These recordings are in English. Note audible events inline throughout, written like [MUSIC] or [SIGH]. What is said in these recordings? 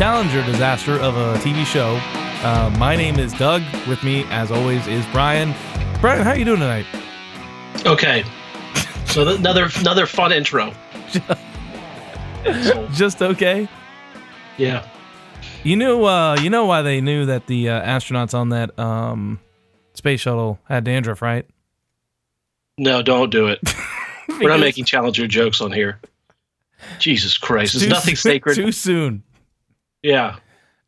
Challenger disaster of a TV show. Uh, my name is Doug. With me, as always, is Brian. Brian, how are you doing tonight? Okay. So th- another another fun intro. So, [LAUGHS] Just okay. yeah. You knew, uh, you know why they knew that the uh, astronauts on that um, space shuttle had dandruff, right? No, don't do it. [LAUGHS] We're not making Challenger jokes on here. Jesus Christ. There's nothing sacred. Too soon. Yeah.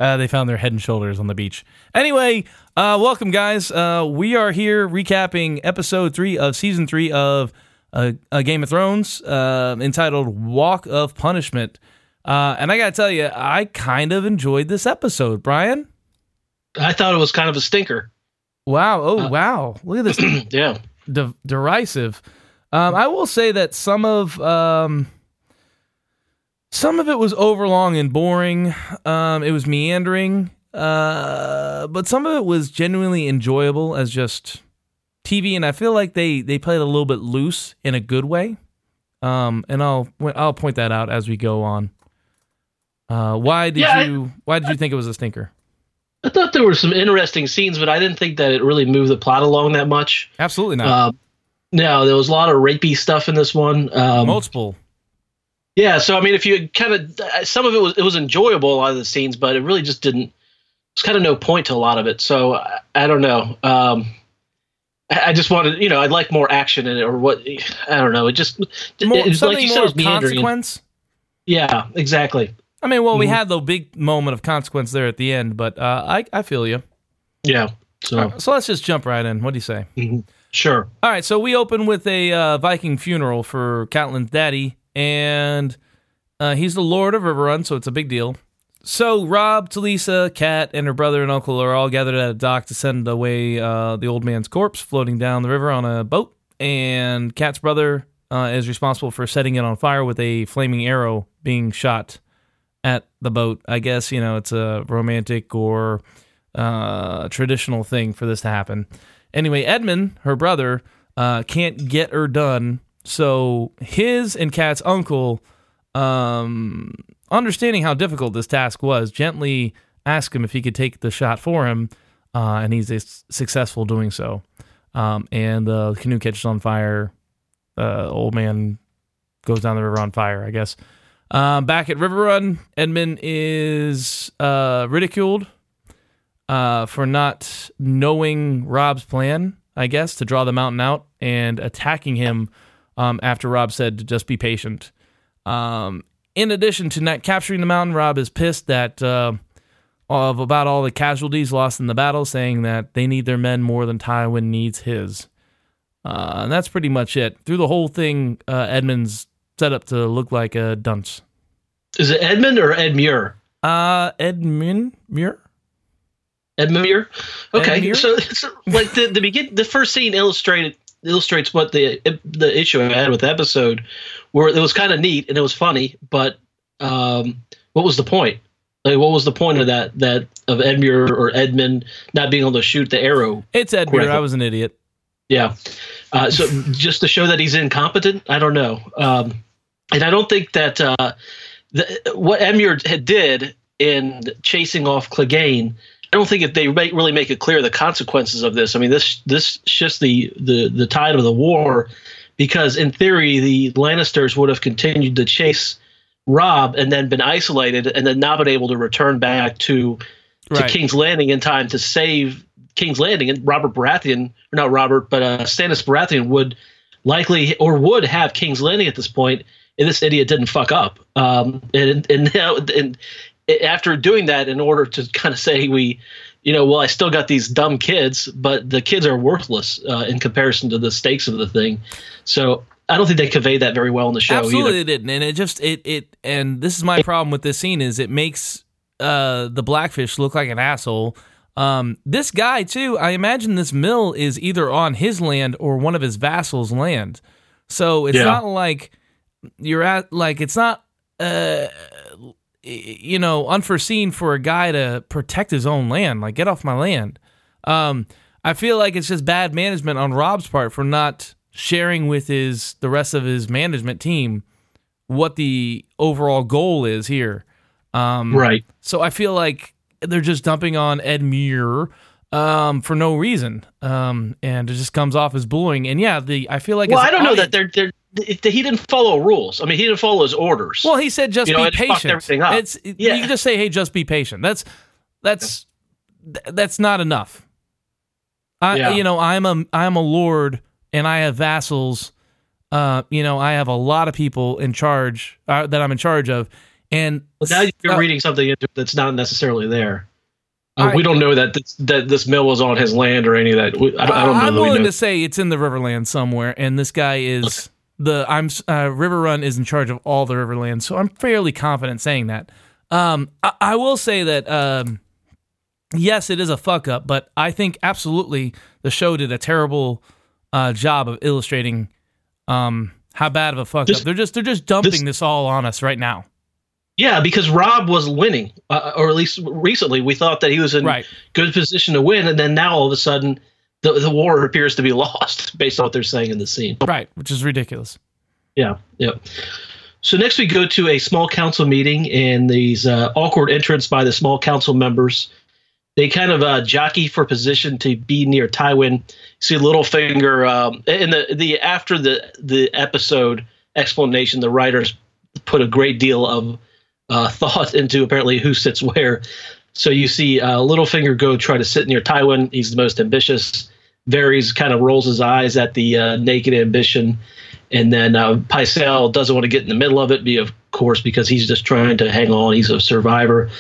Uh, they found their head and shoulders on the beach. Anyway, uh, welcome, guys. Uh, we are here recapping episode three of season three of uh, uh, Game of Thrones, uh, entitled "Walk of Punishment." Uh, and I gotta tell you, I kind of enjoyed this episode, Brian. I thought it was kind of a stinker. Wow! Oh, wow! Look at this [CLEARS THROAT] yeah. de- derisive. Um, I will say that some of um, some of it was overlong and boring. Um, it was meandering, uh, but some of it was genuinely enjoyable as just TV. And I feel like they they played a little bit loose in a good way. Um, and I'll I'll point that out as we go on. Uh, why did Yeah, I- you Why did you think it was a stinker? I thought there were some interesting scenes, but I didn't think that it really moved the plot along that much. Absolutely not. Um, no, there was a lot of rapey stuff in this one. Um, Multiple. Yeah, so I mean, if you kind of some of it was it was enjoyable a lot of the scenes, but it really just didn't. It's kind of no point to a lot of it. So I, I don't know. Um, I, I just wanted, you know, I'd like more action in it, or what? I don't know. It just More, it something like you said, more it was meandering. consequence. Yeah, exactly. I mean, well, we Mhm. had the big moment of consequence there at the end, but uh, I I feel you. Yeah. So right, so let's just jump right in. What do you say? mhm. sure. All right, so we open with a uh, Viking funeral for Catelyn's daddy, and uh, he's the Lord of Riverrun, so it's a big deal. So Rob, Talisa, Kat, and her brother and uncle are all gathered at a dock to send away uh, the old man's corpse floating down the river on a boat. And Kat's brother uh, is responsible for setting it on fire with a flaming arrow being shot at the boat. I guess you know it's a romantic or uh, traditional thing for this to happen. Anyway, Edmund, her brother, uh, can't get her done. So his and Kat's uncle, um, understanding how difficult this task was, gently ask him if he could take the shot for him, uh, and he's successful doing so. Um, and the canoe catches on fire. Uh, old man goes down the river on fire. I guess. Um, back at Riverrun, Edmund is uh, ridiculed uh, for not knowing Rob's plan, I guess, to draw the mountain out and attacking him um, after Rob said to just be patient. Um, in addition to not capturing the mountain, Rob is pissed that uh, of about all the casualties lost in the battle, saying that they need their men more than Tywin needs his. Uh, and that's pretty much it. Through the whole thing, uh, Edmund's set up to look like a dunce. Is it Edmund or Edmure? Uh, Edmund Muir? Edmund Muir. Okay, Muir? so, so like the the begin the first scene illustrated illustrates what the the issue I had with the episode, where it was kind of neat and it was funny, but um, what was the point? Like, what was the point of that that of Edmure or Edmund not being able to shoot the arrow? It's Edmure. Correct. I was an idiot. Yeah. Uh, so just to show that he's incompetent, I don't know. Um, and I don't think that uh, the, what Emir had did in chasing off Clegane, I don't think if they make, really make it clear the consequences of this. I mean, this this shifts the, the the tide of the war because in theory the Lannisters would have continued to chase Rob and then been isolated and then not been able to return back to to Right. King's Landing in time to save King's Landing. And Robert Baratheon, or not Robert, but uh, Stannis Baratheon would likely or would have King's Landing at this point if this idiot didn't fuck up. Um, and and now and after doing that, in order to kind of say we, you know, well, I still got these dumb kids, but the kids are worthless uh, in comparison to the stakes of the thing. So I don't think they conveyed that very well in the show Absolutely either. it didn't. And it just it it and this is my problem with this scene is it makes uh the blackfish look like an asshole. Um this guy too, I imagine this mill is either on his land or one of his vassals' land. So it's Yeah. not like you're at like it's not uh you know unforeseen for a guy to protect his own land like get off my land um i feel like it's just bad management on rob's part for not sharing with his the rest of his management team what the overall goal is here. Um, Right. So I feel like they're just dumping on Edmure um, for no reason, um, and it just comes off as bullying. And yeah, the I feel like Well, I don't know that they're they're if he didn't follow rules. I mean, he didn't follow his orders. Well, he said just You know, be it patient. It's Yeah. you can just say, hey, just be patient. That's that's th- that's not enough. I Yeah. you know I'm a I'm a lord and I have vassals. Uh, you know I have a lot of people in charge uh, that I'm in charge of, and But now you're uh, reading something that's not necessarily there. Uh, I- we don't know that this, that this mill was on his land or any of that. We, I, don't- I don't know. I'm willing know. to say it's in the Riverland somewhere, and this guy is the I'm uh, Riverrun is in charge of all the Riverland, so I'm fairly confident saying that. Um, I, I will say that um, yes, it is a fuck up, but I think absolutely the show did a terrible uh, job of illustrating um, how bad of a fuck This- up. They're just they're just dumping this- this, all on us right now. Yeah, because Rob was winning, uh, or at least recently we thought that he was in Right. good position to win, and then now all of a sudden the the war appears to be [LAUGHS] lost based on what they're saying in the scene. Right, which is ridiculous. Yeah, yeah. So next we go to a small council meeting, and these uh, awkward entrance by the small council members. They kind of uh, jockey for position to be near Tywin. See Littlefinger um, in the the after the the episode explanation. The writers put a great deal of uh, [LAUGHS] thought into apparently who sits where. So you see uh, Littlefinger go try to sit near Tywin. He's the most ambitious. Varys kind of rolls his eyes at the uh, naked ambition. And then uh, Pycelle doesn't want to get in the middle of it, be of course, because he's just trying to hang on. He's a survivor.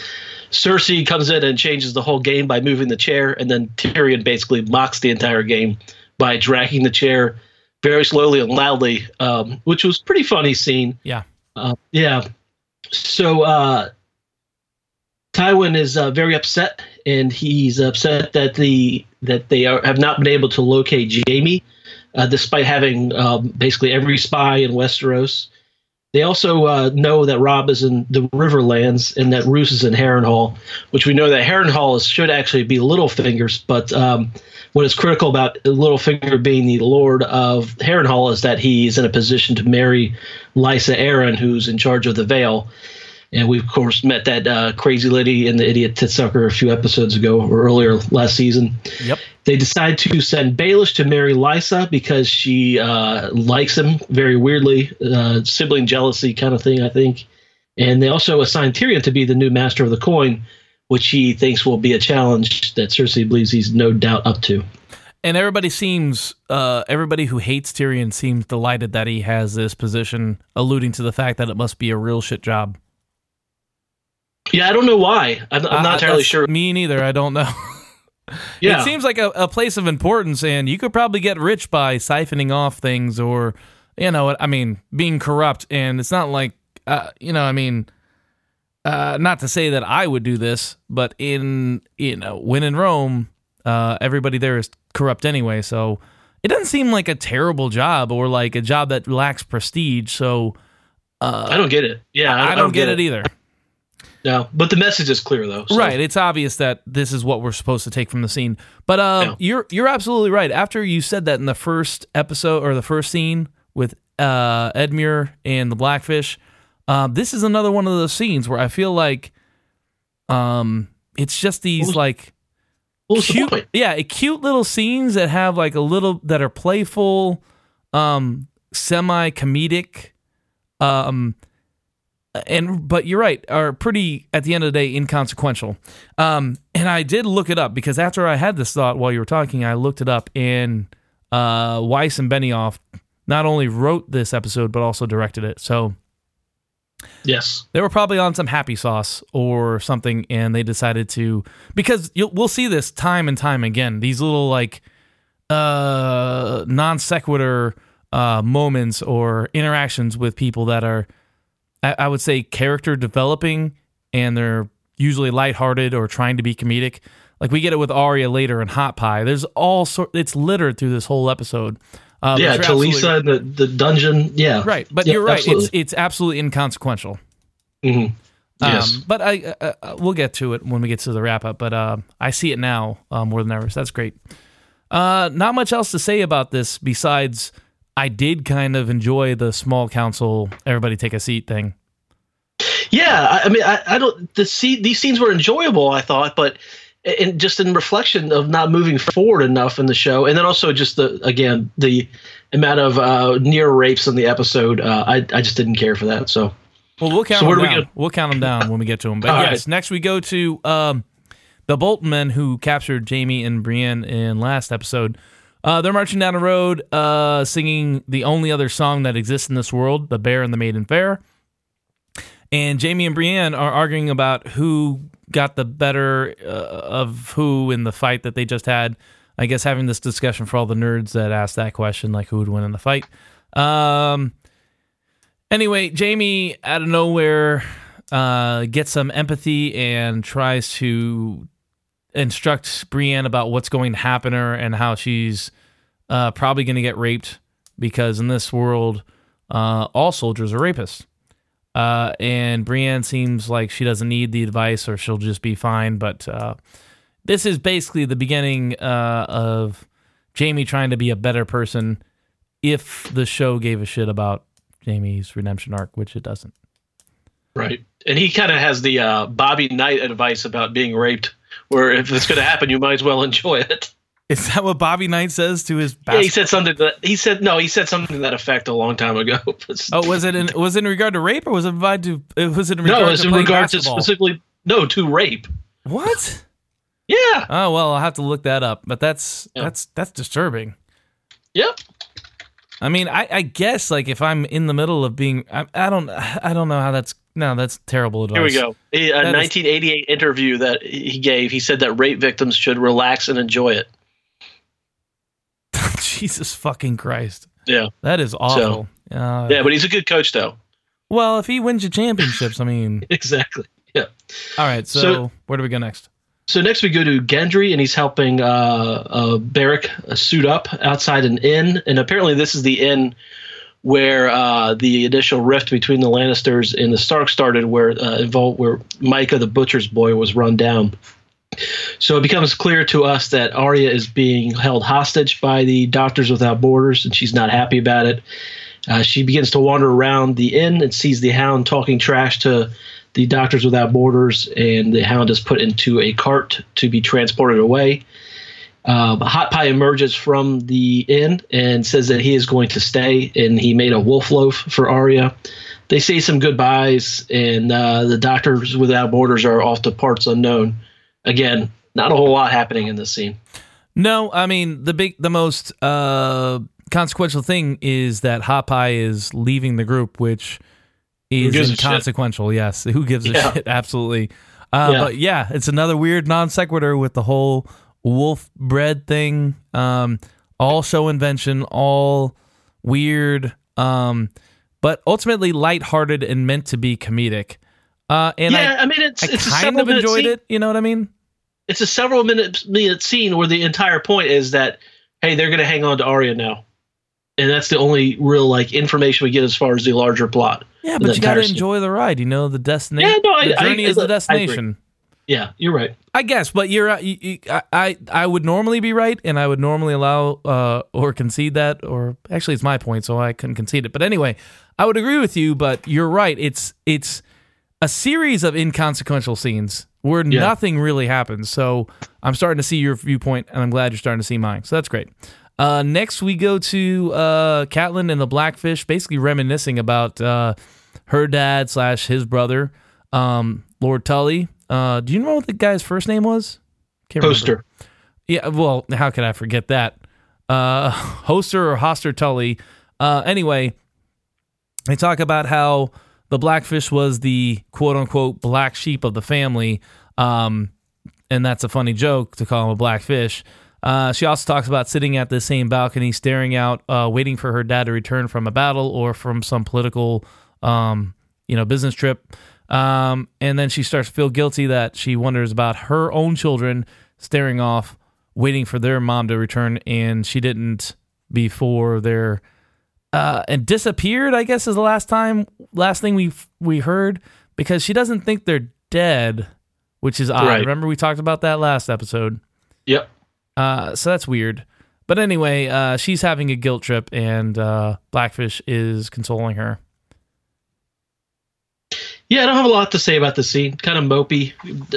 Cersei comes in and changes the whole game by moving the chair, and then Tyrion basically mocks the entire game by dragging the chair very slowly and loudly, um, which was pretty funny scene. Yeah. Uh, yeah. So uh, Tywin is uh, very upset, and he's upset that the that they are, have not been able to locate Jaime, uh, despite having um, basically every spy in Westeros. They also uh, know that Rob is in the Riverlands and that Roose is in Harrenhal, which we know that Harrenhal is, should actually be Littlefinger's. But um, what is critical about Littlefinger being the Lord of Harrenhal is that he's in a position to marry Lysa Arryn, who's in charge of the Vale. And we, of course, met that uh, crazy lady in the Idiot Titsucker a few episodes ago or earlier last season. Yep. They decide to send Baelish to marry Lysa because she uh, likes him very weirdly, uh, sibling jealousy kind of thing, I think. And they also assign Tyrion to be the new master of the coin, which he thinks will be a challenge that Cersei believes he's no doubt up to. And everybody seems, uh, everybody who hates Tyrion seems delighted that he has this position, alluding to the fact that it must be a real shit job. Yeah, I don't know why. I'm, I'm Uh, not entirely sure. Me neither. I don't know. [LAUGHS] Yeah, It seems like a, a place of importance, and you could probably get rich by siphoning off things, or you know, I mean, being corrupt. And it's not like, uh, you know, I mean, uh, not to say that I would do this, but in you know, when in Rome, uh, everybody there is corrupt anyway. So it doesn't seem like a terrible job or like a job that lacks prestige. So I don't get it. Yeah, I, don't get, it either. No, but the message is clear though. so- Right. It's obvious that this is what we're supposed to take from the scene. But uh, Yeah. you're you're absolutely right. After you said that in the first episode or the first scene with uh, Edmure and the Blackfish, um, this is another one of those scenes where I feel like um, it's just these was- like What was the cute, yeah, cute little scenes that have like a little that are playful, um, semi comedic, um, and but you're right, are pretty at the end of the day inconsequential. Um, and I did look it up because after I had this thought while you were talking, I looked it up, and uh, Weiss and Benioff not only wrote this episode but also directed it. So Yes. they were probably on some happy sauce or something, and they decided to because you'll, we'll see this time and time again. These little like uh, non sequitur uh, moments or interactions with people that are, I, I would say, character developing, and they're usually lighthearted or trying to be comedic. Like we get it with Arya later in Hot Pie. There's all sort. It's littered through this whole episode. Uh, yeah, absolutely- Talisa in the, the dungeon. Yeah. Right, but Yeah, you're right. absolutely. It's it's absolutely inconsequential. Mhm. Yes. Um, but I uh, uh, we'll get to it when we get to the wrap up. But uh, I see it now uh, more than ever. So that's great. Uh, not much else to say about this besides I did kind of enjoy the small council, everybody take a seat thing. Yeah, I, I mean, I, I don't. The see, these scenes were enjoyable, I thought, but in just in reflection of not moving forward enough in the show, and then also just the again the amount of uh, near rapes in the episode, uh, I I just didn't care for that. So, well, we'll count So them do we down. We'll count them down when we get to them. But All yes, right. next we go to um, the Bolton men who captured Jaime and Brienne in last episode. Uh, they're marching down the road, uh, singing the only other song that exists in this world, "The Bear and the Maiden Fair." And Jaime and Brienne are arguing about who got the better uh, of who in the fight that they just had. I guess having this discussion for all the nerds that asked that question, like who would win in the fight. Um, anyway, Jaime out of nowhere uh, gets some empathy and tries to instruct Brienne about what's going to happen to her and how she's uh, probably going to get raped because in this world, uh, all soldiers are rapists. Uh, and Brienne seems like she doesn't need the advice or she'll just be fine. But uh, this is basically the beginning uh, of Jaime trying to be a better person if the show gave a shit about Jaime's redemption arc, which it doesn't. right, and he kind of has the uh, Bobby Knight advice about being raped, where if it's going to happen, you might as well enjoy it. Is that what Bobby Knight says to his Yeah, he said something that he said no, he said something to that effect a long time ago. [LAUGHS] Oh, was it in was it in regard to rape or was it to was it in regard no, to in regard to specifically no to rape. What? Yeah, Oh well, I'll have to look that up. But that's Yeah. that's that's disturbing. yep. I mean, I, I guess like if I'm in the middle of being, I, I don't, I don't know how that's. No, that's terrible advice. Here we go. A, a That is- 1988 interview that he gave. He said that rape victims should relax and enjoy it. [LAUGHS] Jesus fucking Christ, Yeah, that is awful. uh, yeah, but he's a good coach though. Well, if he wins you championships, I mean, [LAUGHS] Exactly. Yeah. all right. So, So- where do we go next? So next we go to Gendry, and he's helping uh, uh, Beric uh, suit up outside an inn, and apparently this is the inn where uh, the initial rift between the Lannisters and the Stark started, where uh, involved where Mycah the butcher's boy was run down. So it becomes clear to us that Arya is being held hostage by the Doctors Without Borders, and she's not happy about it. Uh, she begins to wander around the inn and sees the Hound talking trash to the Doctors Without Borders, and the Hound is put into a cart to be transported away. Um, Hot Pie emerges from the inn and says that he is going to stay, and he made a wolf loaf for Arya. They say some goodbyes, and uh, the Doctors Without Borders are off to parts unknown. Again, not a whole lot happening in this scene. No, I mean the big, the most uh, consequential thing is that Hot Pie is leaving the group, which is inconsequential. Yes, who gives a Yeah. shit? [LAUGHS] Absolutely. Uh, Yeah. But yeah, it's another weird non sequitur with the whole wolf bread thing. Um, all show invention, all weird, um, but ultimately lighthearted and meant to be comedic. Uh, and yeah, I, I, mean it's I it's kind of enjoyed scene. it. You know what I mean? It's a several minute minute scene where the entire point is that hey, they're going to hang on to Arya now, and that's the only real like information we get as far as the larger plot. Yeah, but you got to enjoy the ride. You know, the destination. Yeah, no, I- the journey I- is the destination. Yeah, you're right. I guess, but you're uh, you, you, I, I I would normally be right, and I would normally allow uh, or concede that, or actually, it's my point, so I couldn't concede it. But anyway, I would agree with you, but you're right. It's it's a series of inconsequential scenes where Yeah. nothing really happens. So I'm starting to see your viewpoint, and I'm glad you're starting to see mine. So that's great. Uh, next, we go to uh, Catelyn and the Blackfish, basically reminiscing about uh, her dad slash his brother, um, Lord Tully. Uh, do you know what the guy's first name was? Can't remember. Yeah, well, how could I forget that? Uh, [LAUGHS] Hoster or Hoster Tully. Uh, anyway, they talk about how the Blackfish was the quote unquote black sheep of the family. Um, and that's a funny joke to call him a blackfish. Uh, she also talks about sitting at the same balcony, staring out, uh, waiting for her dad to return from a battle or from some political, um, you know, business trip. Um, and then she starts to feel guilty that she wonders about her own children staring off, waiting for their mom to return, and she didn't before their uh, and disappeared. I guess is the last time, last thing we we heard because she doesn't think they're dead, which is odd. Right. Remember we talked about that last episode. Yep. Uh, so that's weird. But anyway, uh, she's having a guilt trip, and uh, Blackfish is consoling her. Yeah, I don't have a lot to say about the scene. Kind of mopey.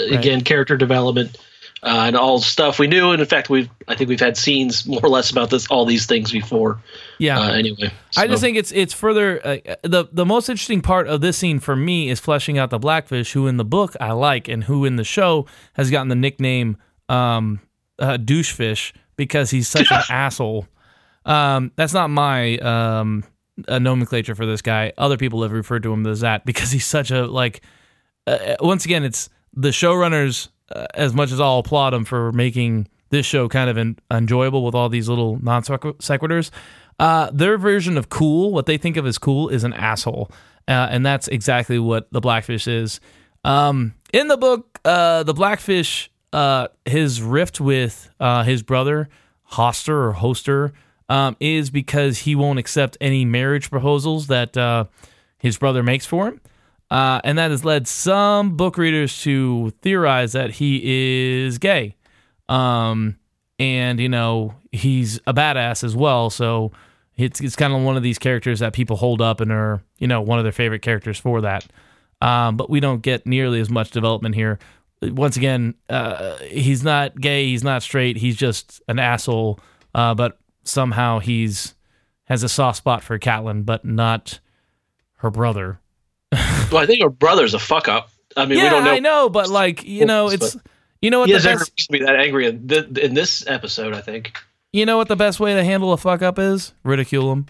Again, right. character development uh, and all stuff we knew. And in fact, we've I think we've had scenes more or less about this all these things before. Yeah. Uh, anyway, so. I just think it's it's further uh, the the most interesting part of this scene for me is fleshing out the Blackfish, who in the book I like, and who in the show has gotten the nickname um, uh, douchefish because he's such an [LAUGHS] asshole. Um, that's not my um, nomenclature for this guy. Other people have referred to him as that because he's such a like. Uh, once again, it's the showrunners. Uh, as much as I'll applaud him for making this show kind of en- enjoyable with all these little non sequiturs, uh, their version of cool, what they think of as cool, is an asshole, uh, and that's exactly what the Blackfish is. Um, in the book, uh, the Blackfish uh, his rift with uh, his brother Hoster or Hoster um, is because he won't accept any marriage proposals that uh, his brother makes for him. Uh, and that has led some book readers to theorize that he is gay. Um, and, you know, he's a badass as well. So it's, it's kind of one of these characters that people hold up and are, you know, one of their favorite characters for that. Um, but we don't get nearly as much development here once again, uh, he's not gay, he's not straight, he's just an asshole. Uh, but somehow he's has a soft spot for Catelyn, but not her brother. [LAUGHS] well, I think her brother's a fuck up. I mean, yeah, we don't know. I know, but like you know, it's you know what he the best to be that angry in, th- in this episode. I think. You know what the best way to handle a fuck up is? Ridicule him.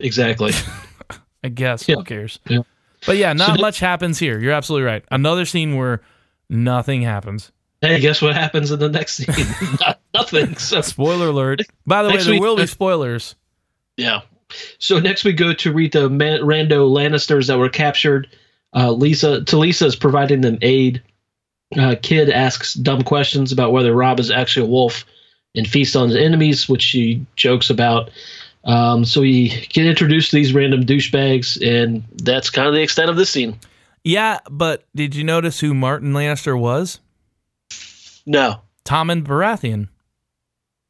Exactly. [LAUGHS] I guess. Yeah. Who cares? Yeah. But yeah, not much happens here. You're absolutely right. Another scene where nothing happens. Hey, guess what happens in the next [LAUGHS] scene? nothing. So spoiler alert. By the way, there will be spoilers. Yeah. So next we go to read the man- rando Lannisters that were captured. Uh, Lisa Talisa is providing them aid. Uh, Kid asks dumb questions about whether Rob is actually a wolf and feasts on his enemies, which she jokes about. Um, so we get introduced to these random douchebags, and that's kind of the extent of this scene. Yeah, but did you notice who Martin Lannister was? No. Tommen Baratheon.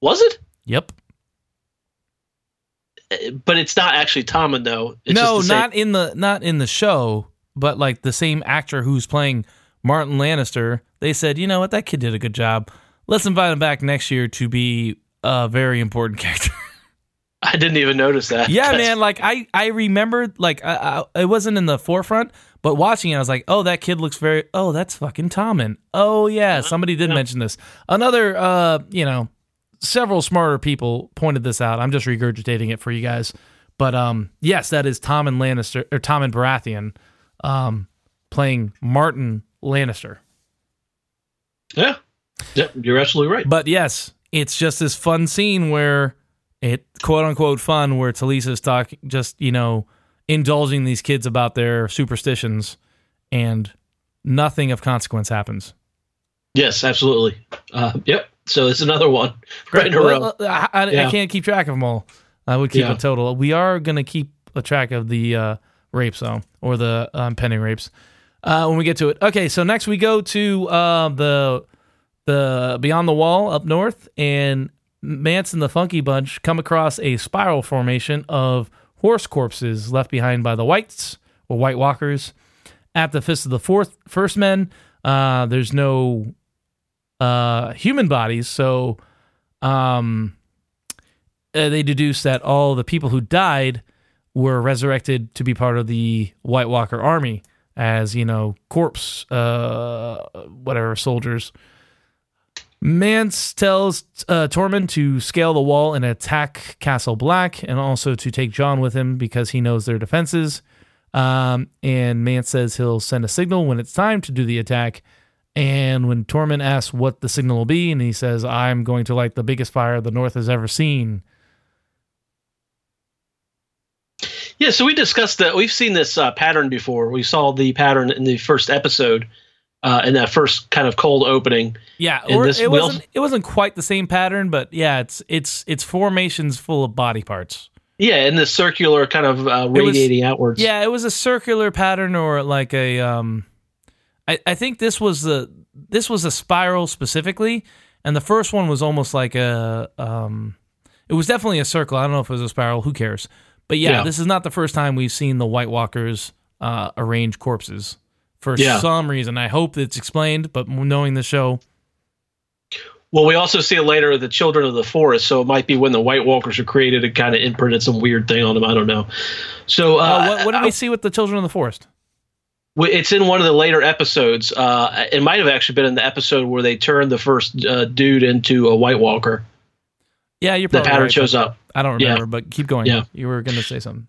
Was it? Yep. Uh, but it's not actually Tommen though. It's no, not in the not in the show, but like the same actor who's playing Martin Lannister. They said, you know what, that kid did a good job. Let's invite him back next year to be a very important [LAUGHS] character. I didn't even notice that. Yeah, That's... man. Like I, I remembered. Like I, I, it wasn't in the forefront, but watching it, I was like, oh, that kid looks very. Oh, that's fucking Tommen. Oh yeah, uh-huh. somebody did yeah. mention this. Another, uh, you know, several smarter people pointed this out. I'm just regurgitating it for you guys. But um, yes, that is Tommen Lannister or Tommen Baratheon, um, playing Martin Lannister. Yeah, yeah, you're absolutely right. But yes, it's just this fun scene where it quote unquote fun where Talisa's talking just, you know, indulging these kids about their superstitions and nothing of consequence happens. Yes, absolutely. Uh, yep. So it's another one [LAUGHS] right in a row. I, I, yeah. I, can't keep track of them all. I would keep yeah. a total. We are going to keep a track of the uh, rapes, though, or the um, pending rapes uh, when we get to it. Okay, so next we go to uh, the the Beyond the Wall up north, and Mance and the Funky Bunch come across a spiral formation of horse corpses left behind by the Whites or White Walkers at the Fist of the Fourth First Men. Uh, there's no uh, human bodies, so um, uh, they deduce that all the people who died were resurrected to be part of the White Walker army as you know corpse uh, whatever soldiers Mance tells uh, Tormund to scale the wall and attack Castle Black, and also to take Jon with him because he knows their defenses. Um, and Mance says he'll send a signal when it's time to do the attack. And when Tormund asks what the signal will be, and he says, "I'm going to light the biggest fire the North has ever seen." Yeah, so we discussed that. We've seen this uh, pattern before. We saw the pattern in the first episode uh, in that first kind of cold opening. Yeah, or this, it wasn't it wasn't quite the same pattern, but yeah, it's it's it's formations full of body parts. Yeah, in the circular kind of uh, radiating was, outwards. Yeah, it was a circular pattern or like a um I, I think this was the this was a spiral specifically, and the first one was almost like a um It was definitely a circle. I don't know if it was a spiral. Who cares? But yeah, Yeah. this is not the first time we've seen the White Walkers uh, arrange corpses for Yeah. some reason. I hope it's explained, but knowing the show, Well, we also see it later the children of the forest, so it might be when the White Walkers were created and kind of imprinted some weird thing on them. I don't know. So uh, uh, what, what did we see with the Children of the Forest? it's in one of the later episodes. Uh, it might have actually been in the episode where they turned the first uh, dude into a White Walker. Yeah, you're The pattern right, shows up. I don't Yeah. remember, but keep going. Yeah. You were going to say something.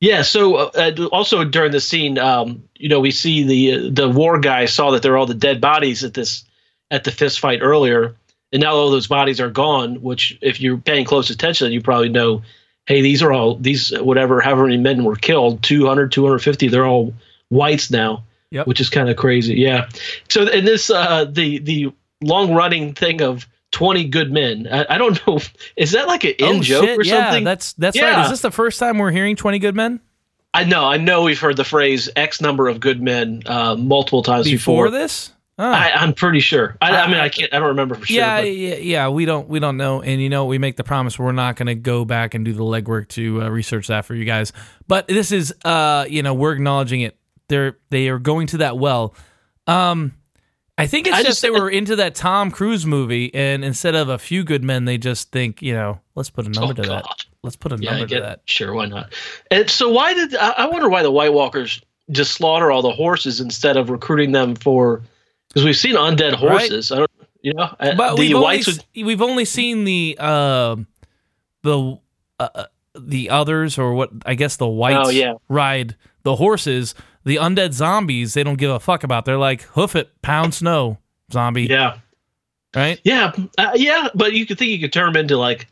Yeah. So uh, also during the scene, um, you know, we see the the war guy saw that there are all the dead bodies at this at the fist fight earlier, and now all those bodies are gone. Which, if you're paying close attention, you probably know, hey, these are all these whatever however many men were killed, 200, 250, They're all whites now. Yep. Which is kind of crazy. Yeah. So in this uh, the the long running thing of. 20 good men. I, I don't know. [LAUGHS] Is that like an in oh, joke shit. or yeah, something? that's that's right. Is this the first time we're hearing 20 Good Men? I know, I know we've heard the phrase X number of good men uh, multiple times Before before. this? Oh. I, I'm pretty sure. I, I I- mean, I can't. I don't remember for sure. yeah, but- yeah, yeah. We don't, we don't know, and you know, we make the promise we're not going to go back and do the legwork to uh, research that for you guys. But this is, uh, you know, we're acknowledging it. They're they are going to that well. Um, I think it's I just, just- they were into that Tom Cruise movie, and instead of a few good men, they just think, you know, let's put a number Oh, to that. Let's put a Yeah, number to that. Sure, why not? And so, why did I, I wonder why the White Walkers just slaughter all the horses instead of recruiting them for? Because we've seen undead horses. I don't, you know, uh, But the we've only. Would, we've only seen the uh, the uh, uh, the others, or what I guess the whites Oh, yeah. ride the horses. The undead zombies, they don't give a fuck about. They're like, hoof it, pound snow, zombie, yeah, right? yeah, uh, yeah. But you could think you could turn them into like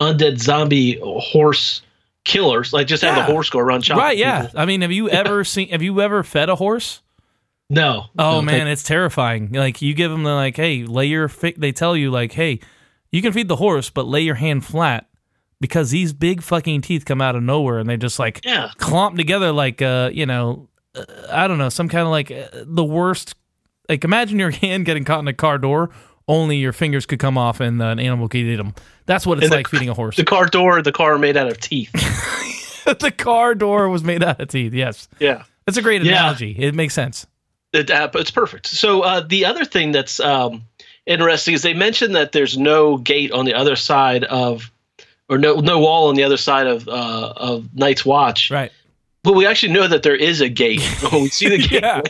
undead zombie horse killers. Like just have Yeah. the horse go around chopping Right? Yeah. people. I mean, have you ever seen? Have you ever fed a horse? No. Oh No, man, it's terrifying. Like you give them the like, hey, lay your. Fi-, they tell you like, hey, you can feed the horse, but lay your hand flat because these big fucking teeth come out of nowhere and they just like Yeah. clump together like uh you know uh, I don't know some kind of like uh, the worst. Like imagine your [LAUGHS] hand getting caught in a car door. Only your fingers could come off and uh, an animal could eat them. That's what it's And the- like feeding a horse. [LAUGHS] The car door, the car made out of teeth. [LAUGHS] the car door was made out of teeth. Yes, yeah. That's a great Yeah. analogy. It makes sense. It, uh, it's perfect. So uh, the other thing that's um, interesting is they mentioned that there's no gate on the other side of, or no no wall on the other side of uh, of Night's Watch. Right. But we actually know that there is a gate. [LAUGHS] we see the gate. Yeah.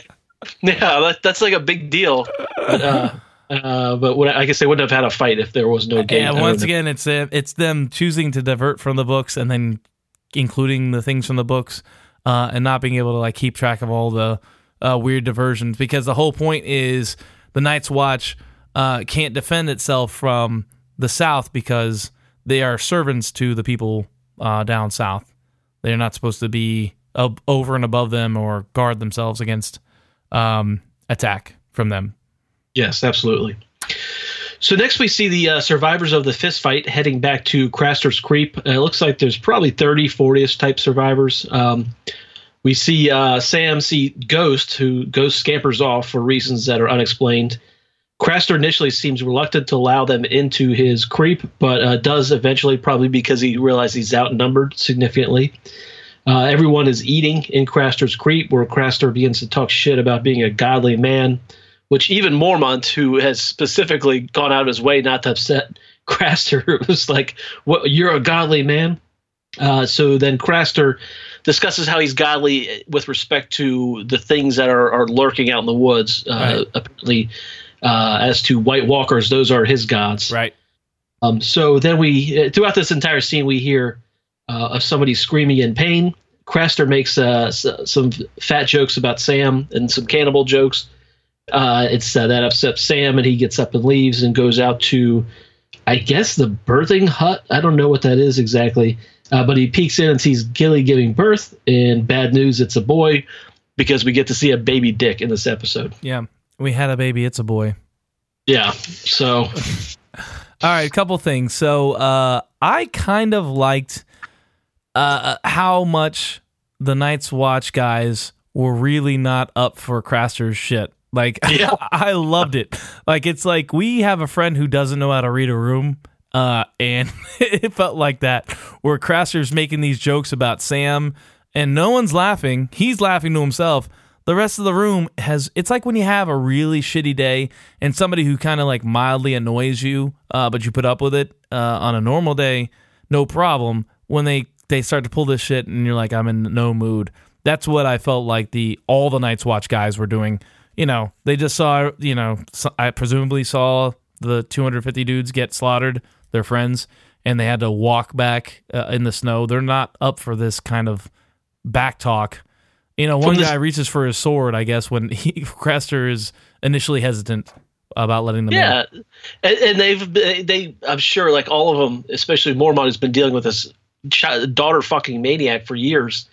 yeah, that, that's like a big deal. But, uh, uh, but what, I guess they wouldn't have had a fight if there was no gate. Don't once know. again, it's uh, it's them choosing to divert from the books and then including the things from the books, uh, and not being able to like keep track of all the uh, weird diversions because the whole point is the Night's Watch uh, can't defend itself from the South because they are servants to the people uh, down south. They're not supposed to be over and above them or guard themselves against um, attack from them. Yes, absolutely. So next we see the uh, survivors of the fist fight heading back to Craster's Creep. Uh, it looks like there's probably 30, 40ish type survivors. Um, we see uh, Sam see Ghost, who Ghost scampers off for reasons that are unexplained. Craster initially seems reluctant to allow them into his creep, but uh, does eventually, probably because he realizes he's outnumbered significantly. Uh, everyone is eating in Craster's creep, where Craster begins to talk shit about being a godly man which even Mormont, who has specifically gone out of his way not to upset [LAUGHS] Craster, [LAUGHS] was like, "What? You're a godly man." Uh, so then Craster discusses how he's godly with respect to the things that are, are lurking out in the woods. Uh, Right. Apparently, uh, as to White Walkers, those are his gods. Right. Um, so then we, uh, throughout this entire scene, we hear uh, of somebody screaming in pain. Craster makes uh, s- some fat jokes about Sam and some cannibal jokes. Uh, it's uh, that upsets Sam, and he gets up and leaves and goes out to, I guess, the birthing hut. I don't know what that is exactly, uh, but he peeks in and sees Gilly giving birth. And bad news, it's a boy, because we get to see a baby dick in this episode. Yeah. We had a baby. It's a boy. Yeah, so [LAUGHS] All right, a couple things. So uh, I kind of liked uh, how much the Night's Watch guys were really not up for Craster's shit. Like, [LAUGHS] Yeah. I loved it. Like, it's like we have a friend who doesn't know how to read a room. Uh, and [LAUGHS] it felt like that, where Craster's making these jokes about Sam, and no one's laughing. He's laughing to himself. The rest of the room has. It's like when you have a really shitty day and somebody who kind of like mildly annoys you, uh, but you put up with it uh, on a normal day, no problem. When they they start to pull this shit, and you're like, I'm in no mood. That's what I felt like the all the Night's Watch guys were doing. You know, they just saw. You know, I presumably saw the 250 dudes get slaughtered their friends, and they had to walk back uh, in the snow. They're not up for this kind of back talk. You know, one guy reaches for his sword, I guess, when [LAUGHS] he, Craster is initially hesitant about letting them. Yeah, and, and, they've they I'm sure like all of them, especially Mormont, has been dealing with this daughter fucking maniac for years.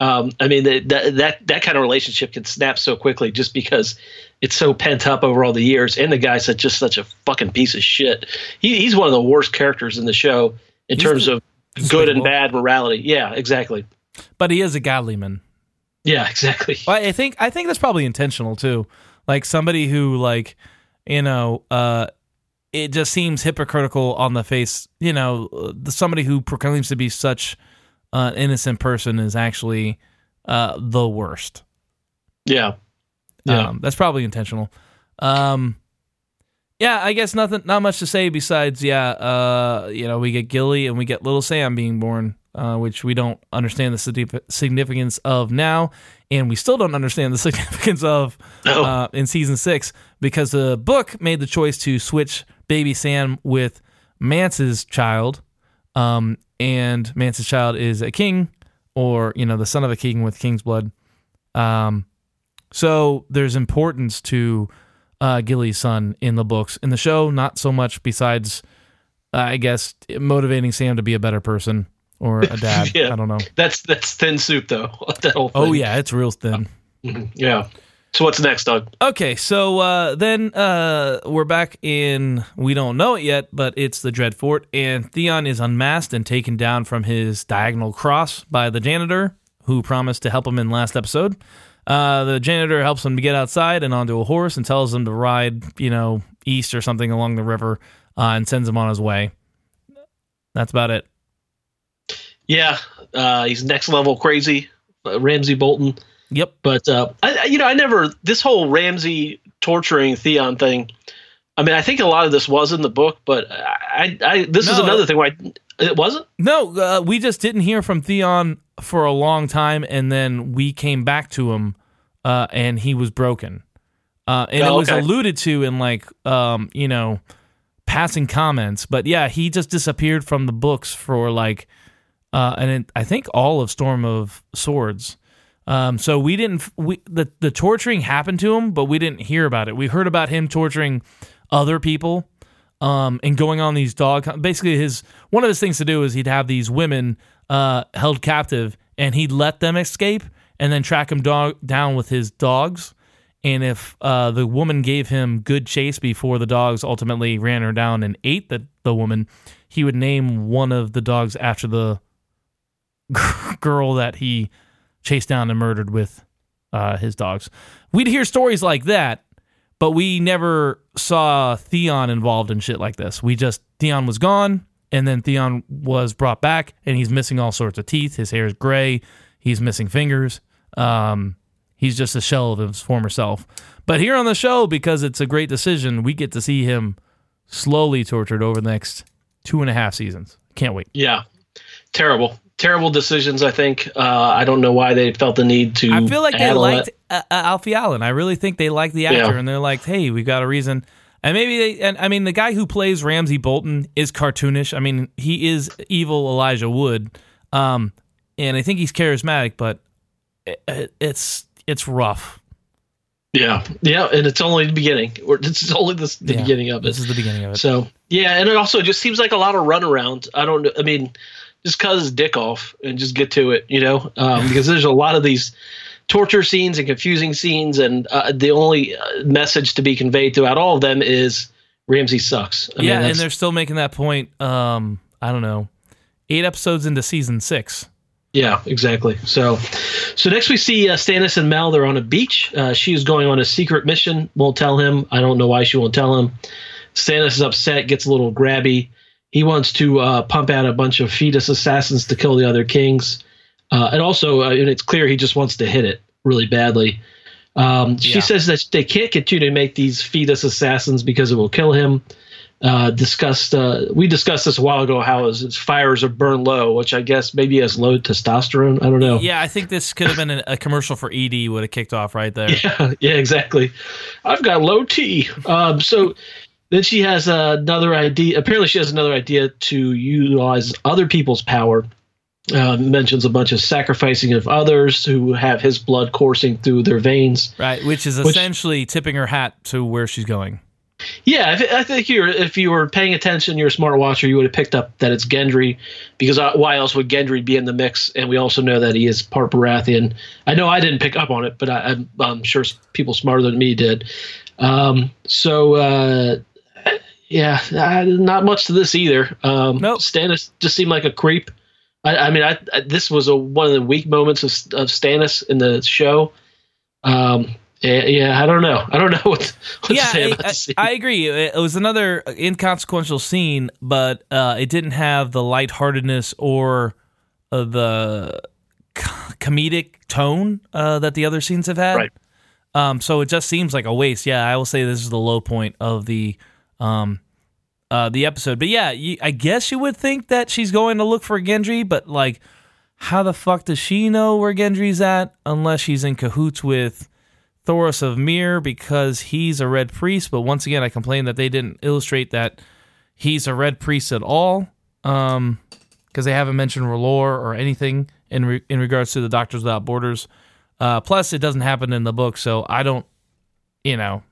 Um, I mean that that that kind of relationship can snap so quickly just because it's so pent up over all the years. And the guy's just such a fucking piece of shit. He, he's one of the worst characters in the show in he's terms the, of good and bad morality. Yeah, exactly. But he is a godly man. Yeah, exactly. Well, I think I think that's probably intentional too. Like somebody who like you know uh it just seems hypocritical on the face. You know, somebody who proclaims to be such an innocent person is actually uh the worst. Yeah. Yeah. Um, that's probably intentional. Um, yeah, I guess nothing, not much to say besides, yeah, uh, you know, we get Gilly and we get Little Sam being born, uh, which we don't understand the significance of now, and we still don't understand the [LAUGHS] significance of uh, in season six because the book made the choice to switch baby Sam with Mance's child, um, and Mance's child is a king, or you know, the son of a king with king's blood. Um, so there's importance to uh, Gilly's son in the books. In the show, not so much. Besides, uh, I guess motivating Sam to be a better person or a [LAUGHS] dad. yeah. I don't know. That's that's thin soup though. [LAUGHS] that whole oh, thing. Oh yeah, it's real thin. Mm-hmm. Yeah. So what's next, Doug? Okay, so uh, then uh, we're back in. We don't know it yet, but it's the Dread Fort, and Theon is unmasked and taken down from his diagonal cross by the janitor, who promised to help him in last episode. Uh, the janitor helps him to get outside and onto a horse and tells him to ride, you know, east or something along the river uh, and sends him on his way. That's about it. Yeah, uh, he's next level crazy, uh, Ramsay Bolton. Yep. But uh, I, you know, I never this whole Ramsay torturing Theon thing. I mean, I think a lot of this was in the book, but I, I this no, is another thing why it wasn't. No, uh, we just didn't hear from Theon for a long time, and then we came back to him uh, and he was broken. Uh, and oh, it was alluded to in like um, you know passing comments, but yeah, he just disappeared from the books for like uh, and it, I think all of Storm of Swords. Um, so we didn't we the the torturing happened to him, but we didn't hear about it. We heard about him torturing other people um, and going on these dog. Basically, his one of his things to do is he'd have these women uh, held captive, and he'd let them escape, and then track him dog- down with his dogs. And if uh, the woman gave him good chase before the dogs ultimately ran her down and ate the, the woman, he would name one of the dogs after the [LAUGHS] girl that he chased down and murdered with uh, his dogs. We'd hear stories like that, but we never saw Theon involved in shit like this. We just, Theon was gone, and then Theon was brought back, and he's missing all sorts of teeth. His hair is gray. He's missing fingers. Um, he's just a shell of his former self. But here on the show, because it's a great decision, we get to see him slowly tortured over the next two and a half seasons. Can't wait. Yeah, terrible, terrible decisions. I think. Uh, I don't know why they felt the need to. I feel like they liked uh, uh, Alfie Allen. I really think they like the actor, yeah. and they're like, "Hey, we got a reason." And maybe they, and I mean, the guy who plays Ramsay Bolton is cartoonish. I mean, he is evil Elijah Wood, um, and I think he's charismatic, but it, it's it's rough. Yeah, yeah, and it's only the beginning. Or this is only the, the yeah, beginning of it. This is the beginning of it. So yeah, and it also just seems like a lot of runaround. I don't. I mean, just cut his dick off and just get to it, you know, um, because there's a lot of these torture scenes and confusing scenes, and uh, the only uh, message to be conveyed throughout all of them is Ramsay sucks. I yeah, mean, and they're still making that point. Um, I don't know, eight episodes into season six. Yeah, exactly. So, so next we see uh, Stannis and Mel. They're on a beach. Uh, she is going on a secret mission. Won't tell him. I don't know why she won't tell him. Stannis is upset, gets a little grabby, he wants to uh, pump out a bunch of fetus assassins to kill the other kings, uh, and also, uh, and it's clear he just wants to hit it really badly. Um, she Yeah. says that they can't continue to make these fetus assassins because it will kill him. Uh, discussed uh, we discussed this a while ago how his, his fires are burned low, which I guess maybe has low testosterone. I don't know. Yeah, I think this could have been a, a commercial for ED would have kicked off right there. [LAUGHS] Yeah, yeah, exactly. I've got low T. Um, so then she has another idea. Apparently, she has another idea to utilize other people's power. Uh, mentions a bunch of sacrificing of others who have his blood coursing through their veins. Right, which is Which- essentially tipping her hat to where she's going. Yeah, if, I think you're if you were paying attention, you're a smart watcher, you would have picked up that it's Gendry, because uh, why else would Gendry be in the mix? And we also know that he is part Baratheon. I know I didn't pick up on it, but I, I'm, I'm sure people smarter than me did. Um, so uh, yeah, not much to this either. Um, Nope. Stannis just seemed like a creep. I, I mean, I, I this was a, one of the weak moments of, of Stannis in the show. Um, yeah, yeah, I don't know. I don't [LAUGHS] know what, what to yeah, say I, about I- I agree. It was another inconsequential scene, but uh, it didn't have the lightheartedness or uh, the comedic tone uh, that the other scenes have had. Right. Um, so it just seems like a waste. Yeah, I will say this is the low point of the um, uh, the episode. But yeah, you, I guess you would think that she's going to look for Gendry, but like, how the fuck does she know where Gendry's at unless she's in cahoots with Thoros of Myr because he's a red priest? But once again, I complain that they didn't illustrate that he's a red priest at all, um, because they haven't mentioned R'hllor or anything in re- in regards to the Doctors Without Borders. Uh, plus, it doesn't happen in the book, so I don't, you know,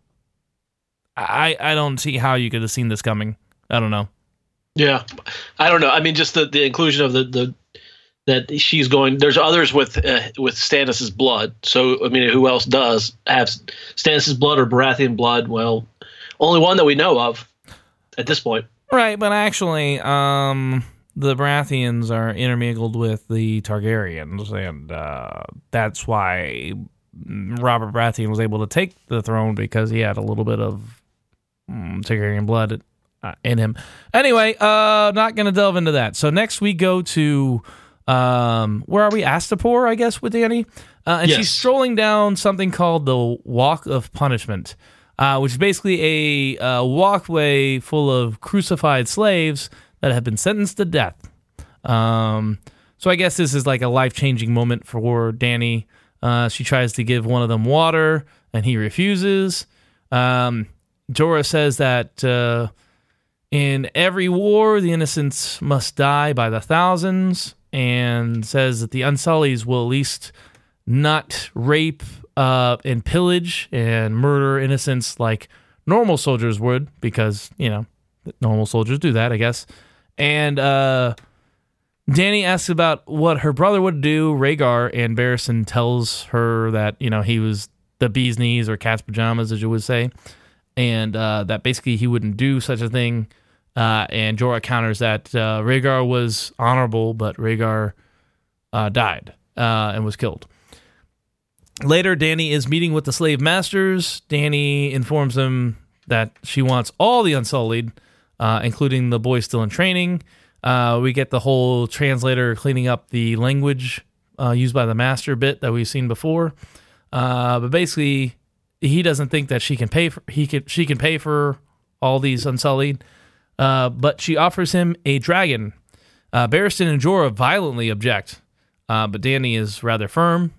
I I don't see how you could have seen this coming. I don't know. Yeah, I don't know. I mean, just the, the inclusion of the, the that she's going. There's others with uh, with Stannis's blood. So I mean, who else does have Stannis's blood or Baratheon blood? Well, only one that we know of at this point. Right, but actually, um, the Baratheons are intermingled with the Targaryens, and uh, that's why Robert Baratheon was able to take the throne because he had a little bit of mm, Targaryen blood uh, in him. Anyway, uh, not going to delve into that. So next we go to um, where are we? Astapor, I guess, with Danny, uh, and Yes. she's strolling down something called the Walk of Punishment uh, which is basically a uh, walkway full of crucified slaves that have been sentenced to death. Um, so I guess this is like a life changing moment for Danny. Uh, she tries to give one of them water, and he refuses. Um, Jorah says that uh, in every war, the innocents must die by the thousands, and says that the Unsullies will at least not rape uh, and pillage and murder innocents like normal soldiers would, because you know normal soldiers do that, I guess. And uh, Danny asks about what her brother would do. Rhaegar and Barristan tells her that you know he was the bee's knees or cat's pajamas, as you would say, and uh, that basically he wouldn't do such a thing. Uh, and Jorah counters that uh, Rhaegar was honorable, but Rhaegar uh, died uh, and was killed. Later, Danny is meeting with the slave masters. Danny informs them that she wants all the Unsullied, uh, including the boys still in training. We get the whole translator cleaning up the language used by the master bit that we've seen before. But basically, he doesn't think that she can pay for he can she can pay for all these Unsullied. Uh, but she offers him a dragon. Uh, Barristan and Jorah violently object, uh, but Danny is rather firm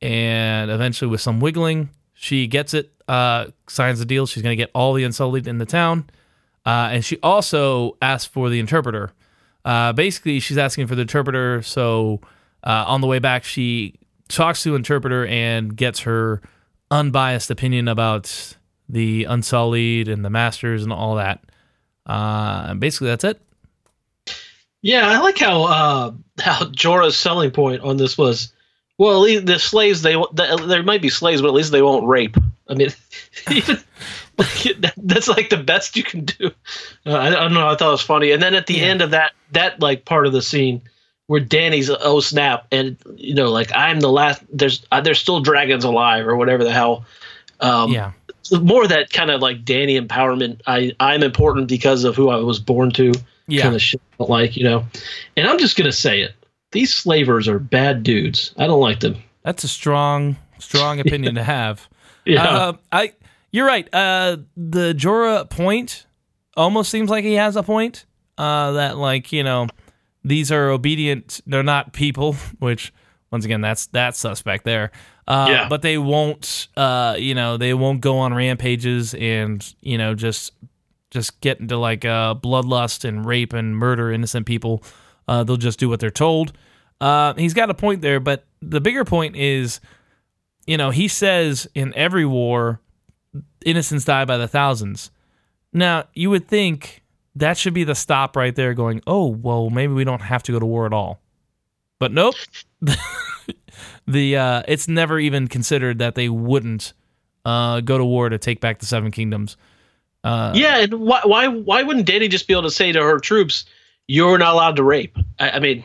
and eventually with some wiggling she gets it uh, signs the deal. She's going to get all the unsullied in the town. Uh, and she also asks for the interpreter. Uh, basically she's asking for the interpreter. So uh, on the way back she talks to interpreter and gets her unbiased opinion about the unsullied and the masters and all that uh, basically that's it Yeah, I like how uh, how Jorah's selling point on this was. Well, the slaves they the, there might be slaves, but at least they won't rape. I mean, [LAUGHS] even [LAUGHS] that's like the best you can do. Uh, I, I don't know. I thought it was funny. And then at the Yeah. end of that that like part of the scene where Danny's oh snap, and you know like I'm the last. There's uh, there's still dragons alive or whatever the hell. Um, yeah more that kind of like Danny empowerment. I I'm important because of who I was born to. Yeah. kind of shit. Like you know, and I'm just gonna say it. These slavers are bad dudes. I don't like them. That's a strong, strong [LAUGHS] opinion to have. Yeah. Uh, I, you're right. Uh, the Jorah point almost seems like he has a point. Uh, that like you know, these are obedient. They're not people. [LAUGHS] Which once again, that's that's suspect there. Uh, Yeah. But they won't. Uh, you know, they won't go on rampages and you know just just get into like uh, bloodlust and rape and murder innocent people. Uh, they'll just do what they're told. Uh, he's got a point there, but the bigger point is, you know, he says in every war, innocents die by the thousands. Now, you would think that should be the stop right there, going, oh, well, maybe we don't have to go to war at all. But nope. [LAUGHS] the uh, it's never even considered that they wouldn't uh, go to war to take back the Seven Kingdoms. Uh, yeah, and why why why wouldn't Danny just be able to say to her troops, "You're not allowed to rape"? I, I mean,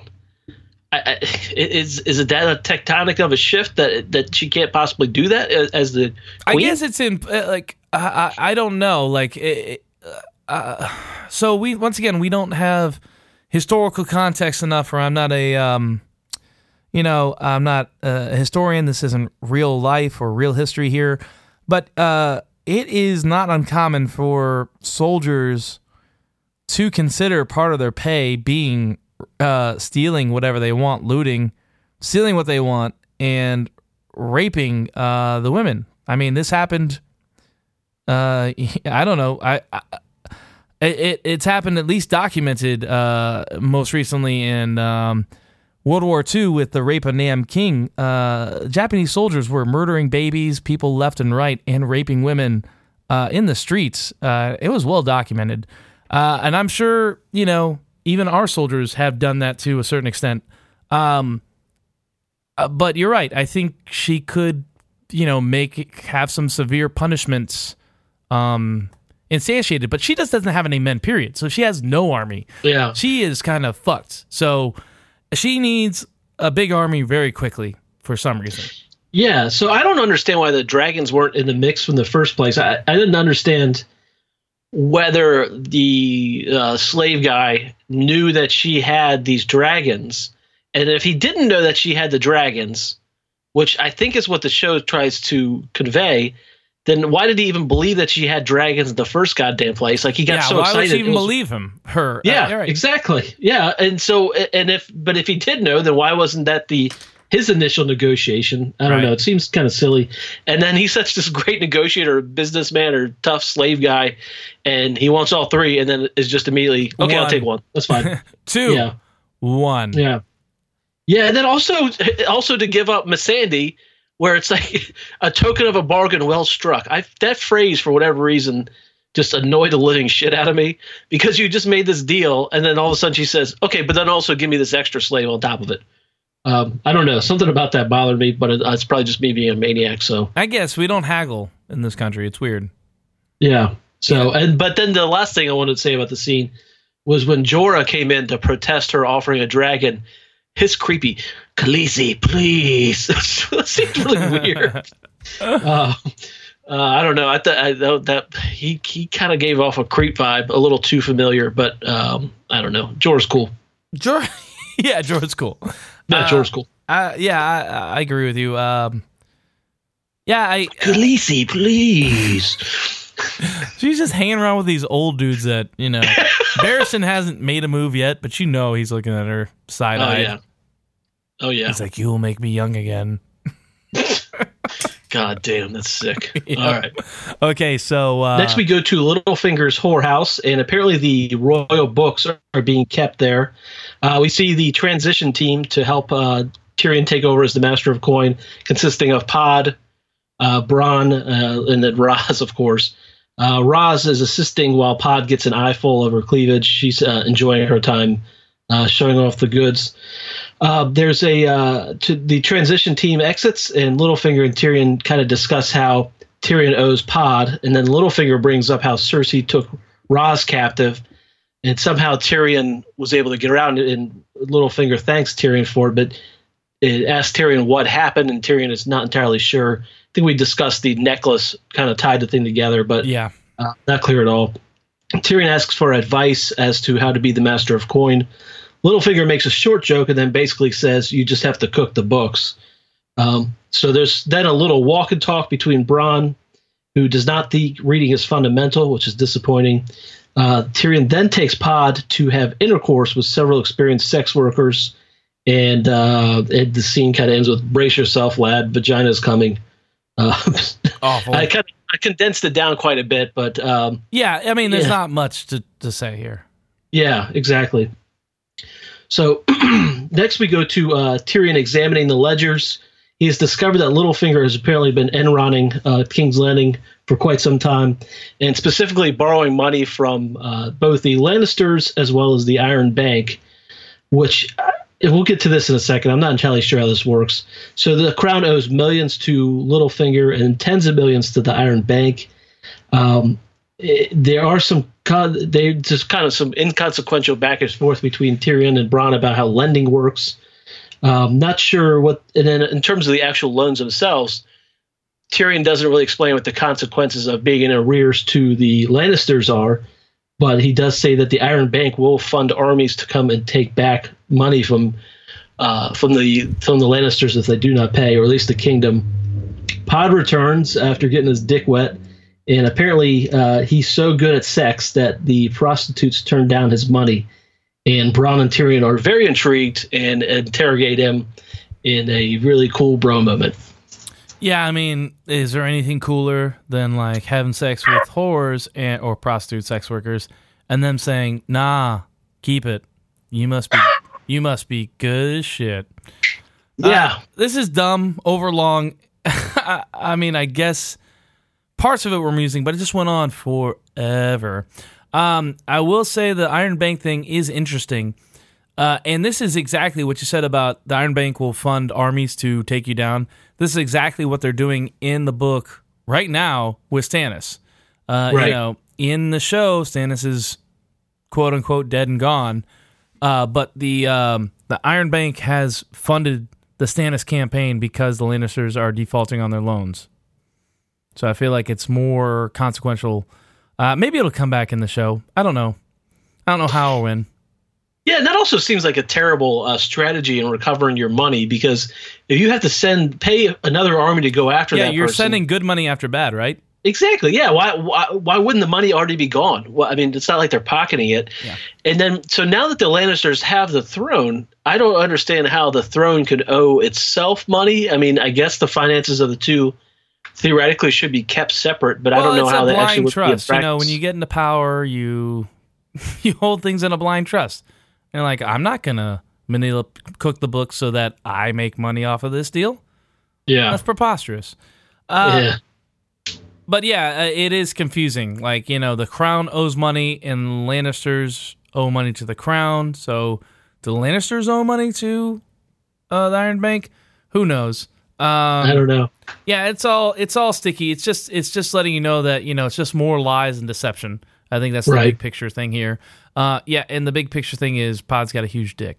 I, I, is is it that a tectonic of a shift that that she can't possibly do that as, the I guess it's in uh, like I, I I don't know like it, so we once again we don't have historical context enough or I'm not a um you know I'm not a historian this isn't real life or real history here but uh it is not uncommon for soldiers to consider part of their pay being uh stealing whatever they want looting stealing what they want and raping uh, the women. I mean, this happened. Uh, [LAUGHS] I don't know. I, I it it's happened at least documented. Uh, most recently in um, World War II with the rape of Nanking. Uh, Japanese soldiers were murdering babies, people left and right, and raping women uh, in the streets. Uh, it was well documented, uh, and I'm sure you know even our soldiers have done that to a certain extent. Um, uh, but you're right. I think she could, you know, make have some severe punishments um, instantiated. But she just doesn't have any men. Period. So she has no army. yeah, She is kind of fucked. So she needs a big army very quickly for some reason. yeah. So I don't understand why the dragons weren't in the mix from the first place. I, I didn't understand whether the uh, slave guy knew that she had these dragons, and if he didn't know that she had the dragons, which I think is what the show tries to convey. Then why did he even believe that she had dragons in the first goddamn place? Like he got yeah. so why excited. would she even was- believe him? Her. Uh, Yeah, you're right. exactly. Yeah, and so and if but if he did know, then why wasn't that the his initial negotiation? I don't Right. know. It seems kind of silly. And then he's [LAUGHS] such this great negotiator, businessman, or tough slave guy, and he wants all three, and then is just immediately okay. I'll take one. That's fine. [LAUGHS] Two. yeah, One. yeah, yeah. And then also also to give up Missandei, where it's like [LAUGHS] a token of a bargain well struck. I that phrase for whatever reason just annoyed the living shit out of me because you just made this deal and then all of a sudden she says, "Okay, but then also give me this extra slave on top of it." Um, I don't know. Something about that bothered me, but it, it's probably just me being a maniac. So I guess we don't haggle in this country. It's weird. yeah. So and but then the last thing I wanted to say about the scene was when Jorah came in to protest her offering a dragon. His creepy, Khaleesi, please. [LAUGHS] it seemed really weird. [LAUGHS] uh, uh, I don't know. I thought that he he kind of gave off a creep vibe, a little too familiar. But um, I don't know. Jorah's cool. Jor- [LAUGHS] yeah, Jordan's cool. Yeah, Uh, Jorah's cool. Uh, yeah, I, I agree with you. Um, yeah, I Khaleesi, please. she's just hanging around with these old dudes that you know. Barristan hasn't made a move yet, but you know he's looking at her side Oh eye. yeah. Oh yeah. He's like, "You will make me young again." God damn, that's sick. [LAUGHS] Yeah. All right. Okay, so uh, Next, we go to Littlefinger's whorehouse, and apparently the royal books are, are being kept there. Uh, we see the transition team to help uh, Tyrion take over as the Master of Coin, consisting of Pod, uh, Bronn, uh, and then Ros, of course. Uh, Ros is assisting while Pod gets an eyeful of her cleavage. She's uh, enjoying her time, uh, showing off the goods. Uh, there's a uh, to, the transition team exits, and Littlefinger and Tyrion kind of discuss how Tyrion owes Pod, and then Littlefinger brings up how Cersei took Ros captive, and somehow Tyrion was able to get around it, and Littlefinger thanks Tyrion for it, but it asks Tyrion what happened, and Tyrion is not entirely sure. I think we discussed the necklace kind of tied the thing together, but yeah, uh, not clear at all. Tyrion asks for advice as to how to be the master of coin. Littlefinger makes a short joke and then basically says, "You just have to cook the books." Um, so there's then a little walk and talk between Bronn, who does not think reading is fundamental, which is disappointing. Uh, Tyrion then takes Pod to have intercourse with several experienced sex workers, and, uh, and the scene kind of ends with "Brace yourself, lad, vagina's coming." Uh, Awful. [LAUGHS] I kind of I condensed it down quite a bit, but um, yeah, I mean, there's Yeah. not much to, to say here. yeah, exactly. So [CLEARS THROAT] next we go to uh, Tyrion examining the ledgers. He has discovered that Littlefinger has apparently been enrunning uh, King's Landing for quite some time, and specifically borrowing money from uh, both the Lannisters as well as the Iron Bank, which uh, we'll get to this in a second. I'm not entirely sure how this works. So the crown owes millions to Littlefinger and tens of millions to the Iron Bank. Um, it- there are some con- they just kind of some inconsequential back and forth between Tyrion and Bronn about how lending works. Um, not sure what, and then in terms of the actual loans themselves, Tyrion doesn't really explain what the consequences of being in arrears to the Lannisters are, but he does say that the Iron Bank will fund armies to come and take back money from uh, from the from the Lannisters if they do not pay, or at least the kingdom. Pod returns after getting his dick wet, and apparently uh, he's so good at sex that the prostitutes turn down his money. And Bronn and Tyrion are very intrigued and interrogate him in a really cool bro moment. Yeah, I mean, is there anything cooler than like having sex with whores and or prostitute sex workers and them saying, "Nah, keep it. You must be you must be good as shit." Yeah, This is dumb, overlong. [LAUGHS] I, I mean, I guess parts of it were amusing, but it just went on forever. Um, I will say the Iron Bank thing is interesting. Uh, and this is exactly what you said about the Iron Bank will fund armies to take you down. This is exactly what they're doing in the book right now with Stannis. Uh, You know, in the show, Stannis is quote unquote dead and gone. Uh, but the um, the Iron Bank has funded the Stannis campaign because the Lannisters are defaulting on their loans. So I feel like it's more consequential. Uh, maybe it'll come back in the show. I don't know. I don't know how or when. Yeah, that also seems like a terrible uh, strategy in recovering your money because if you have to send pay another army to go after that. Yeah, that you're person- sending good money after bad, right? exactly yeah why, why why wouldn't the money already be gone well i mean it's not like they're pocketing it Yeah. and then so now that the lannisters have the throne i don't understand how the throne could owe itself money i mean i guess the finances of the two theoretically should be kept separate but i don't know how that actually would trust. be You know, when you get into power, you [LAUGHS] you hold things in a blind trust. And like, I'm not gonna manila cook the book so that I make money off of this deal. yeah That's preposterous. Uh, yeah But yeah, uh, it is confusing. Like you know, the crown owes money, and Lannisters owe money to the crown. So, do the Lannisters owe money to uh, the Iron Bank? Who knows? I Um, don't know yeah, it's all it's all sticky. It's just it's just letting you know that you know it's just more lies and deception. I think that's the Right. big picture thing here. Uh, yeah, and the big picture thing is Pod's got a huge dick.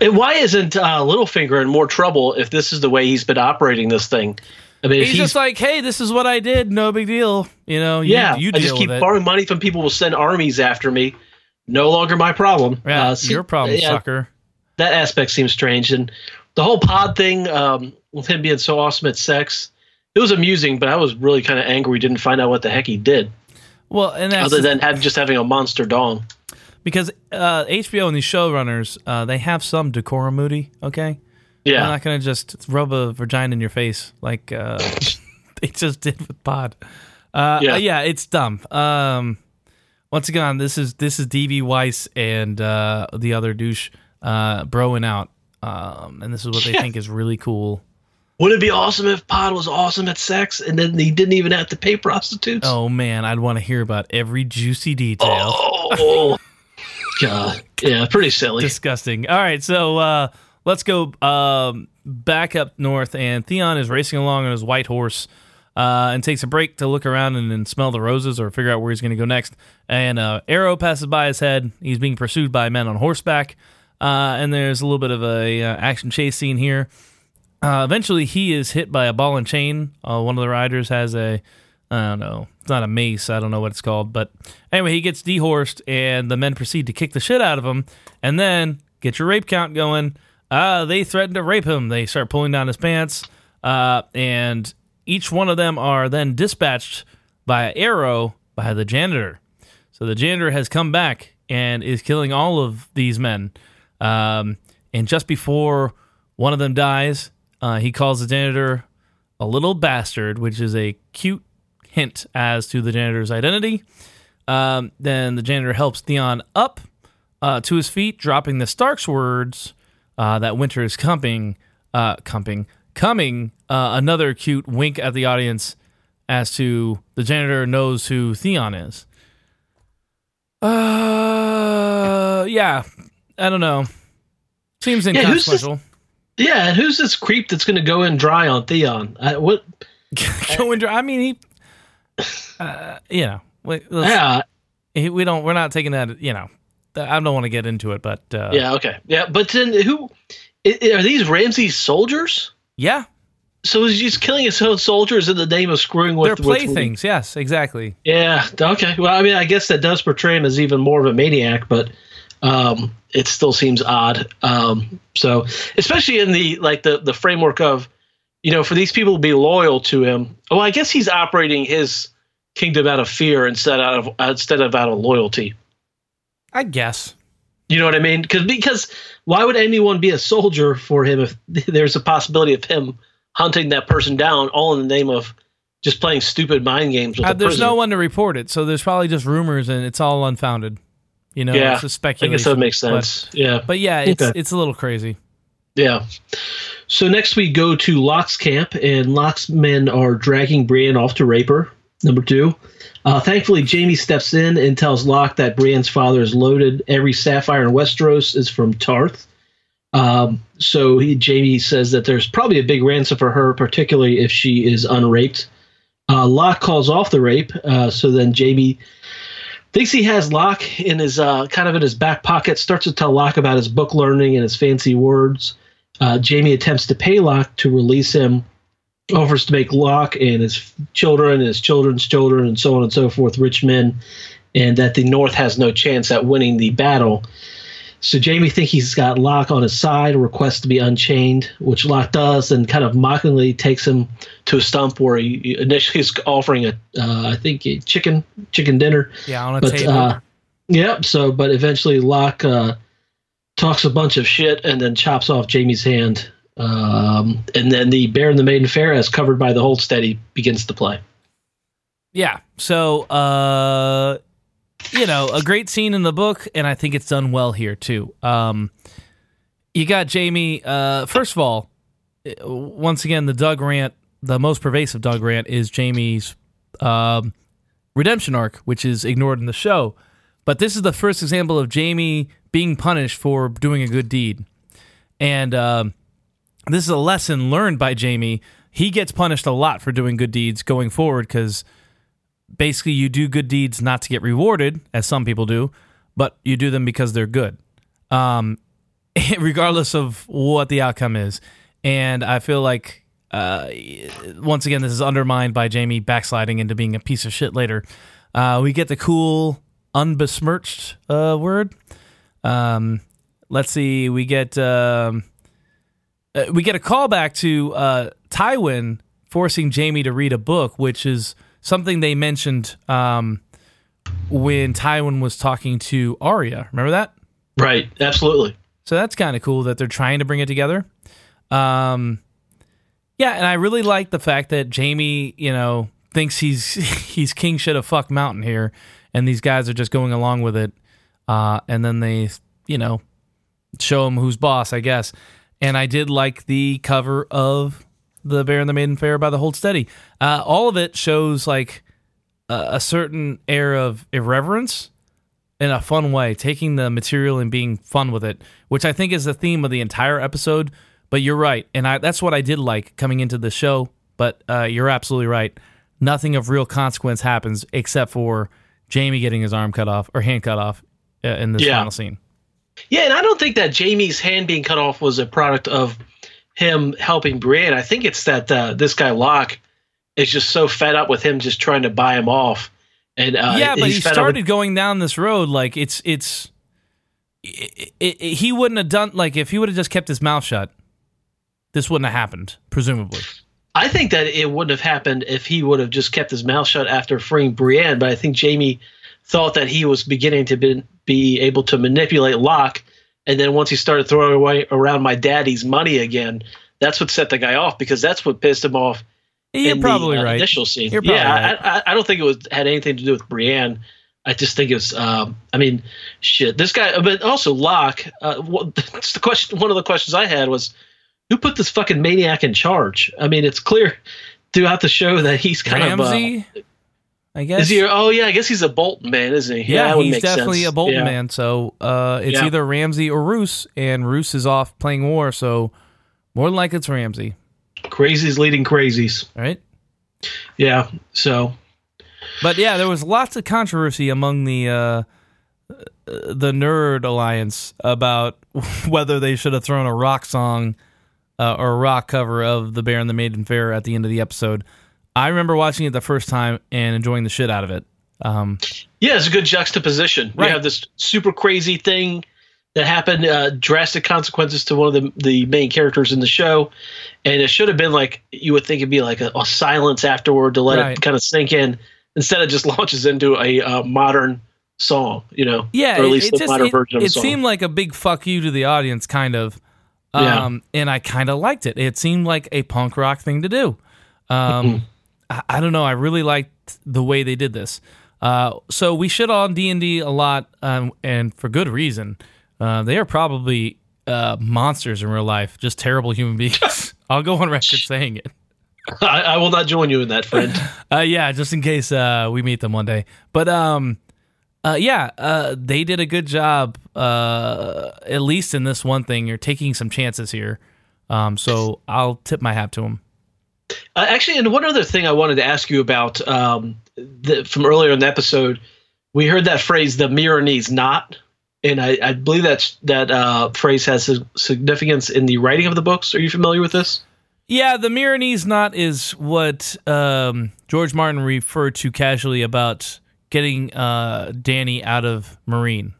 and why isn't uh, littlefinger in more trouble if this is the way he's been operating this thing i mean if He's, just like, hey, this is what I did. No big deal. You know, you, yeah, you I just keep borrowing money from people who send armies after me. No longer my problem. yeah, Uh, see- your problem, yeah, sucker. That aspect seems strange, and the whole pod thing um, with him being so awesome at sex, it was amusing. But I was really kind of angry we didn't find out what the heck he did, Well, and that's other than have, just having a monster dong. because uh, HBO and these showrunners, uh, they have some decorum, Moody. Okay, Yeah, they're not gonna just rub a vagina in your face like uh, [LAUGHS] they just did with Pod. Uh, Yeah. yeah. it's dumb. Um, once again, this is this is DB Weiss and uh, the other douche uh, broing out, um, and this is what they [LAUGHS] Yeah. think is really cool. Wouldn't it be awesome if Pod was awesome at sex and then he didn't even have to pay prostitutes? Oh man, I'd want to hear about every juicy detail. Oh, God, yeah, pretty silly. disgusting. All right, so uh, let's go um, back up north, and Theon is racing along on his white horse. Uh, and takes a break to look around and, and smell the roses or figure out where he's going to go next. And uh, arrow passes by his head. He's being pursued by men on horseback. Uh, and there's a little bit of a uh, action chase scene here. Uh, eventually, he is hit by a ball and chain. Uh, one of the riders has a I don't know. It's not a mace. I don't know what it's called. But anyway, he gets dehorsed, and the men proceed to kick the shit out of him. And then get your rape count going. Uh, they threaten to rape him. They start pulling down his pants. Uh, and each one of them are then dispatched by arrow by the janitor. So the janitor has come back and is killing all of these men. Um, and just before one of them dies, uh, he calls the janitor a little bastard, which is a cute hint as to the janitor's identity. Um, then the janitor helps Theon up uh, to his feet, dropping the Stark's words uh, that winter is coming, uh, coming, coming. Uh, another cute wink at the audience as to the janitor knows who Theon is. Uh, yeah, I don't know. Seems Yeah, who's inconsequential. Yeah, and who's this creep that's going to go in dry on Theon? I, what? [LAUGHS] Going dry. I mean, he, uh, you know, let's- Yeah, he- we don't. We're not taking that. You know, I don't want to get into it, but uh, yeah, okay, yeah. But then who? Are these Ramsay's soldiers? yeah, So he's just killing his own soldiers in the name of screwing with they're playthings. Yes, exactly. Yeah. Okay. Well, I mean, I guess that does portray him as even more of a maniac, but um, it still seems odd. Um, so, especially in the like the the framework of, you know, for these people to be loyal to him. Well, I guess he's operating his kingdom out of fear instead out of instead of out of loyalty. I guess. You know what I mean? Because because why would anyone be a soldier for him if [LAUGHS] there's a possibility of him hunting that person down all in the name of just playing stupid mind games with Uh, a there's prisoner? no one to report it, so there's probably just rumors, and it's all unfounded. You know, Yeah, it's I speculation. guess that makes but- sense. yeah. But, yeah, it's Okay. it's a little crazy. Yeah. So next we go to Locke's camp, and Locke's men are dragging Brienne off to rape her. Number two. Uh, thankfully, Jaime steps in and tells Locke that Brienne's father is loaded. Every sapphire in Westeros is from Tarth. Um, so he, Jaime says that there's probably a big ransom for her, particularly if she is unraped. Uh, Locke calls off the rape. Uh, so then Jaime thinks he has Locke in his uh, kind of in his back pocket. Starts to tell Locke about his book learning and his fancy words. Uh, Jaime attempts to pay Locke to release him, offers to make Locke and his children, and his children's children, and so on and so forth rich men, and that the North has no chance at winning the battle. So Jaime thinks he's got Locke on his side, requests to be unchained, which Locke does, and kind of mockingly takes him to a stump where he initially is offering a, uh, I think, a chicken chicken dinner. Yeah, on a But table. uh, yep. So, but eventually Locke uh, talks a bunch of shit and then chops off Jaime's hand. Um, and then the Bear and the Maiden Fair, as covered by the Hold Steady, begins to play. Yeah. So, uh, you know, a great scene in the book, and I think it's done well here too. Um, you got Jaime. Uh, first of all, uh, once again, the Doug rant, the most pervasive Doug rant is Jaime's um, redemption arc, which is ignored in the show. But this is the first example of Jaime being punished for doing a good deed, and um, this is a lesson learned by Jaime. He gets punished a lot for doing good deeds going forward because basically you do good deeds not to get rewarded, as some people do, but you do them because they're good, um, [LAUGHS] regardless of what the outcome is. And I feel like, uh, once again, this is undermined by Jaime backsliding into being a piece of shit later. Uh, we get the cool unbesmirched uh, word. Um, let's see, we get um, uh, we get a callback to uh, Tywin forcing Jaime to read a book, which is something they mentioned um, when Tywin was talking to Arya. Remember that? Right. Absolutely. So that's kind of cool that they're trying to bring it together. Um, yeah, and I really like the fact that Jaime, you know, thinks he's [LAUGHS] he's king shit of fuck mountain here, and these guys are just going along with it. Uh, and then they, you know, show him who's boss, I guess. And I did like the cover of the Bear and the Maiden Fair by the Hold Steady. Uh, all of it shows like a, a certain air of irreverence in a fun way, taking the material and being fun with it, which I think is the theme of the entire episode. But you're right, and I, that's what I did like coming into the show. But uh, you're absolutely right. Nothing of real consequence happens except for Jaime getting his arm cut off or hand cut off uh, in this Yeah. final scene. Yeah, and I don't think that Jaime's hand being cut off was a product of him helping Brienne. I think it's that uh, this guy Locke is just so fed up with him just trying to buy him off. And uh, yeah, but he started with- going down this road like it's it's. It, it, it- he wouldn't have done like if he would have just kept his mouth shut. This wouldn't have happened, presumably. I think that it wouldn't have happened if he would have just kept his mouth shut after freeing Brienne. But I think Jaime thought that he was beginning to be, be able to manipulate Locke, and then once he started throwing away around my daddy's money again, that's what set the guy off because that's what pissed him off. You're in probably the, uh, right. Initial scene, You're yeah, right. I, I, I don't think it was had anything to do with Brienne. I just think it was. Um, I mean, shit. This guy, but also Locke. Uh, what, [LAUGHS] that's the question. One of the questions I had was, who put this fucking maniac in charge? I mean, it's clear throughout the show that he's kind Ramsay, of. Uh, guess. is he? Oh yeah, I guess he's a Bolton man, isn't he? yeah, would he's definitely sense. a Bolton Yeah. man. So uh, it's Yeah. either Ramsay or Roose, and Roose is off playing war. So more than likely it's Ramsay. Crazies leading crazies. All right. Yeah. So But yeah, there was lots of controversy among the uh, the nerd alliance about [LAUGHS] whether they should have thrown a rock song uh, or a rock cover of "The Bear and the Maiden Fair" at the end of the episode. I remember watching it the first time and enjoying the shit out of it. Um, Yeah, it's a good juxtaposition. Right. You have this super crazy thing that happened, uh, drastic consequences to one of the the main characters in the show, and it should have been like you would think it'd be like a, a silence afterward to let Right. it kind of sink in. Instead, it just [LAUGHS] launches into a uh, modern song, you know, yeah, or at least it, the modern it, version of it the song. seemed like a big fuck you to the audience, kind of. Yeah. Um, and I kind of liked it. It seemed like a punk rock thing to do. Um, I, I don't know. I really liked the way they did this. Uh, so we shit on D and D a lot, um, and for good reason. Uh, they are probably uh, monsters in real life, just terrible human [LAUGHS] beings. I'll go on record saying it. [LAUGHS] I, I will not join you in that, friend. [LAUGHS] Uh, yeah, just in case uh, we meet them one day. But um, uh, yeah, uh, they did a good job. Uh, at least in this one thing, you're taking some chances here. Um, so I'll tip my hat to them. Uh, actually, and one other thing I wanted to ask you about um, the, from earlier in the episode, we heard that phrase "the Meereenese knot," and I, I believe that's that uh, phrase has significance in the writing of the books. Are you familiar with this? Yeah, the Meereenese knot is what um, George Martin referred to casually about getting uh, Danny out of Meereen.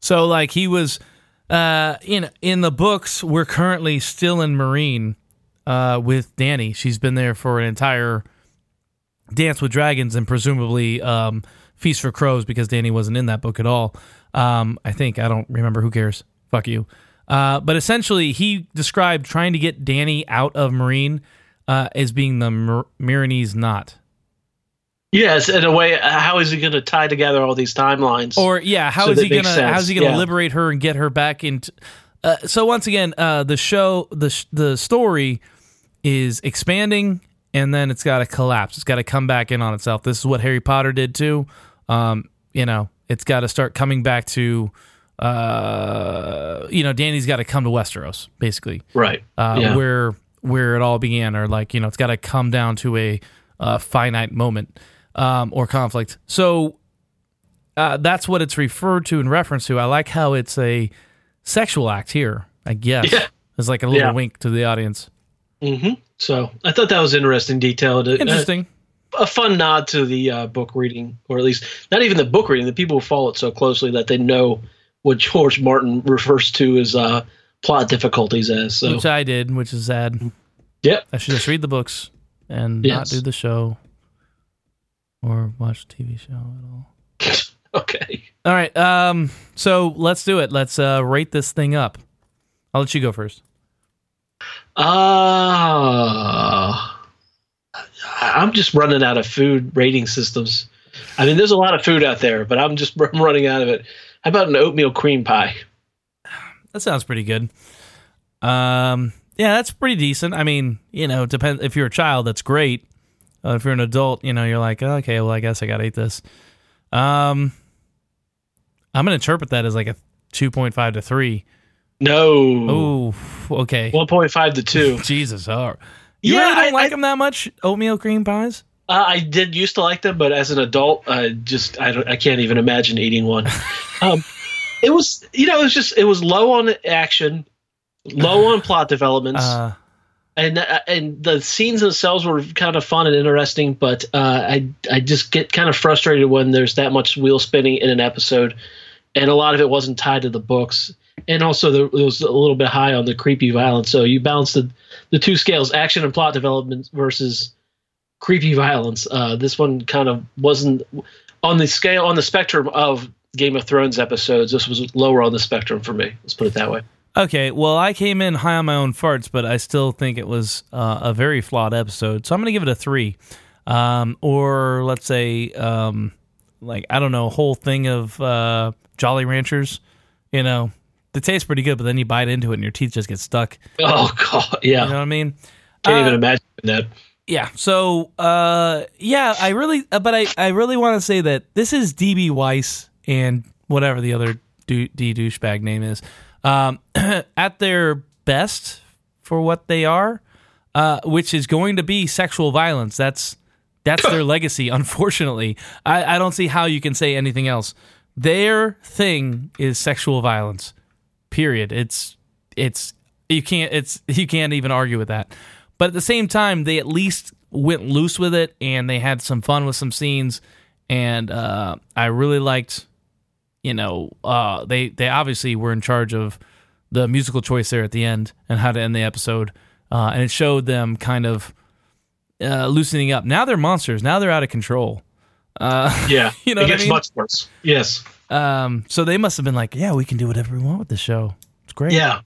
So, like, he was uh, in in the books. We're currently still in Meereen uh, with Danny. She's been there for an entire Dance with Dragons and presumably um, Feast for Crows because Danny wasn't in that book at all. Um, I think I don't remember. Who cares? Fuck you. Uh, but essentially, he described trying to get Danny out of Meereen uh, as being the Mir- Meereenese knot. Yes, in a way. How is he going to tie together all these timelines? Or yeah, how So is he gonna how's he gonna yeah. liberate her and get her back into? Uh, so once again, uh, the show the sh- the story is expanding and then it's got to collapse. It's got to come back in on itself. This is what Harry Potter did too. Um, you know, it's got to start coming back to. Uh, you know, Danny's got to come to Westeros, basically right? uh, Yeah. where where it all began, or like you know, it's got to come down to a uh, finite moment um, or conflict. So uh, that's what it's referred to in reference to. I like how it's a sexual act here. I guess Yeah. it's like a little Yeah. wink to the audience. Hmm So I thought that was interesting detail. Uh, Interesting. a fun nod to the uh, book reading, or at least not even the book reading. The people who follow it so closely that they know what George Martin [LAUGHS] refers to as uh, plot difficulties as. So, which I did, which is sad. yep. I should just read the books and not do the show or watch the TV show at all. [LAUGHS] Okay. All right. Um. So let's do it. Let's uh, rate this thing up. I'll let you go first. Uh, I'm just running out of food rating systems. I mean, there's a lot of food out there, but I'm just [LAUGHS] I'm running out of it. How about an oatmeal cream pie? That sounds pretty good. Um, yeah, that's pretty decent. I mean, you know, depend if you're a child, that's great. Uh, if you're an adult, you know, you're like, okay, well, I guess I gotta eat this. Um, I'm gonna interpret that as like a two point five to three. No. Oh, okay. 1.5 to 2. [LAUGHS] Jesus, right. You Yeah, really don't I- like I- them that much? Oatmeal cream pies? Uh, I did used to like them, but as an adult, I just I don't I can't even imagine eating one. [LAUGHS] um, it was you know it was just it was low on action, low on [SIGHS] plot developments. Uh, and uh, and the scenes themselves were kind of fun and interesting, but uh, I I just get kind of frustrated when there's that much wheel spinning in an episode, and a lot of it wasn't tied to the books, and also the, it was a little bit high on the creepy violence. So you balance the the two scales, action and plot development versus creepy violence. Uh, this one kind of wasn't on the scale on the spectrum of Game of Thrones episodes. This was lower on the spectrum for me. Let's put it that way. Okay, well, I came in high on my own farts, but I still think it was uh, a very flawed episode. So I'm going to give it a three, um, or let's say, um, like I don't know, whole thing of uh, Jolly Ranchers. You know, they taste pretty good, but then you bite into it and your teeth just get stuck. Oh God, yeah. You know what I mean? Can't even Uh, imagine that. Yeah. So, uh, yeah, I really, uh, but I, I really want to say that this is DB Weiss and whatever the other du- D douchebag name is, um, [CLEARS THROAT] at their best for what they are, uh, which is going to be sexual violence. That's that's their [LAUGHS] legacy. Unfortunately, I, I don't see how you can say anything else. Their thing is sexual violence. Period. It's it's you can't it's [LAUGHS] you can't even argue with that. But at the same time, they at least went loose with it and they had some fun with some scenes. And uh, I really liked, you know, uh, they they obviously were in charge of the musical choice there at the end and how to end the episode. Uh, and it showed them kind of uh, loosening up. Now they're monsters. Now they're out of control. Uh, Yeah, [LAUGHS] You know it what I gets mean? much worse. Yes. Um, so they must have been like, yeah, we can do whatever we want with the show. It's great. Yeah.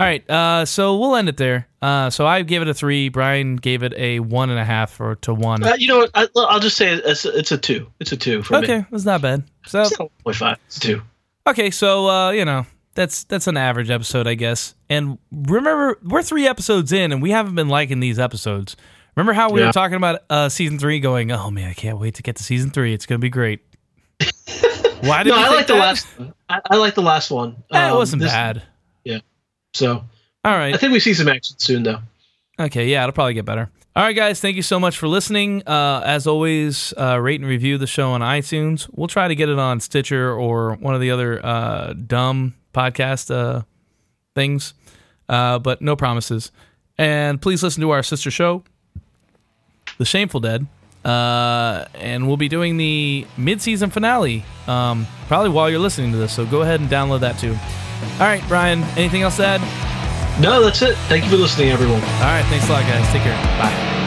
All right, uh, so we'll end it there. Uh, so I gave it a three. Brian gave it a one and a half or to one. Uh, you know what? I, I'll just say it's, it's a two. It's a two for okay, me. that's not bad. So It's not 1.5. It's a two. okay, so uh, you know that's that's an average episode, I guess. And remember, we're three episodes in, and we haven't been liking these episodes. Remember how we Yeah. were talking about uh, season three, going, "Oh man, I can't wait to get to season three. It's gonna be great." Why did No, I like the last one. I, I like the last one. That Um, wasn't this- bad. Yeah. So All right. I think we see some action soon, though. Okay, yeah, it'll probably get better. All right, guys, thank you so much for listening. Uh, as always, uh, rate and review the show on iTunes. We'll try to get it on Stitcher or one of the other uh, dumb podcast uh, things, uh, but no promises. And please listen to our sister show, The Shameful Dead. Uh, and we'll be doing the mid-season finale um, probably while you're listening to this. So go ahead and download that too. All right, Brian. Anything else to add? No, that's it. Thank you for listening, everyone. All right, thanks a lot, guys. Take care. Bye.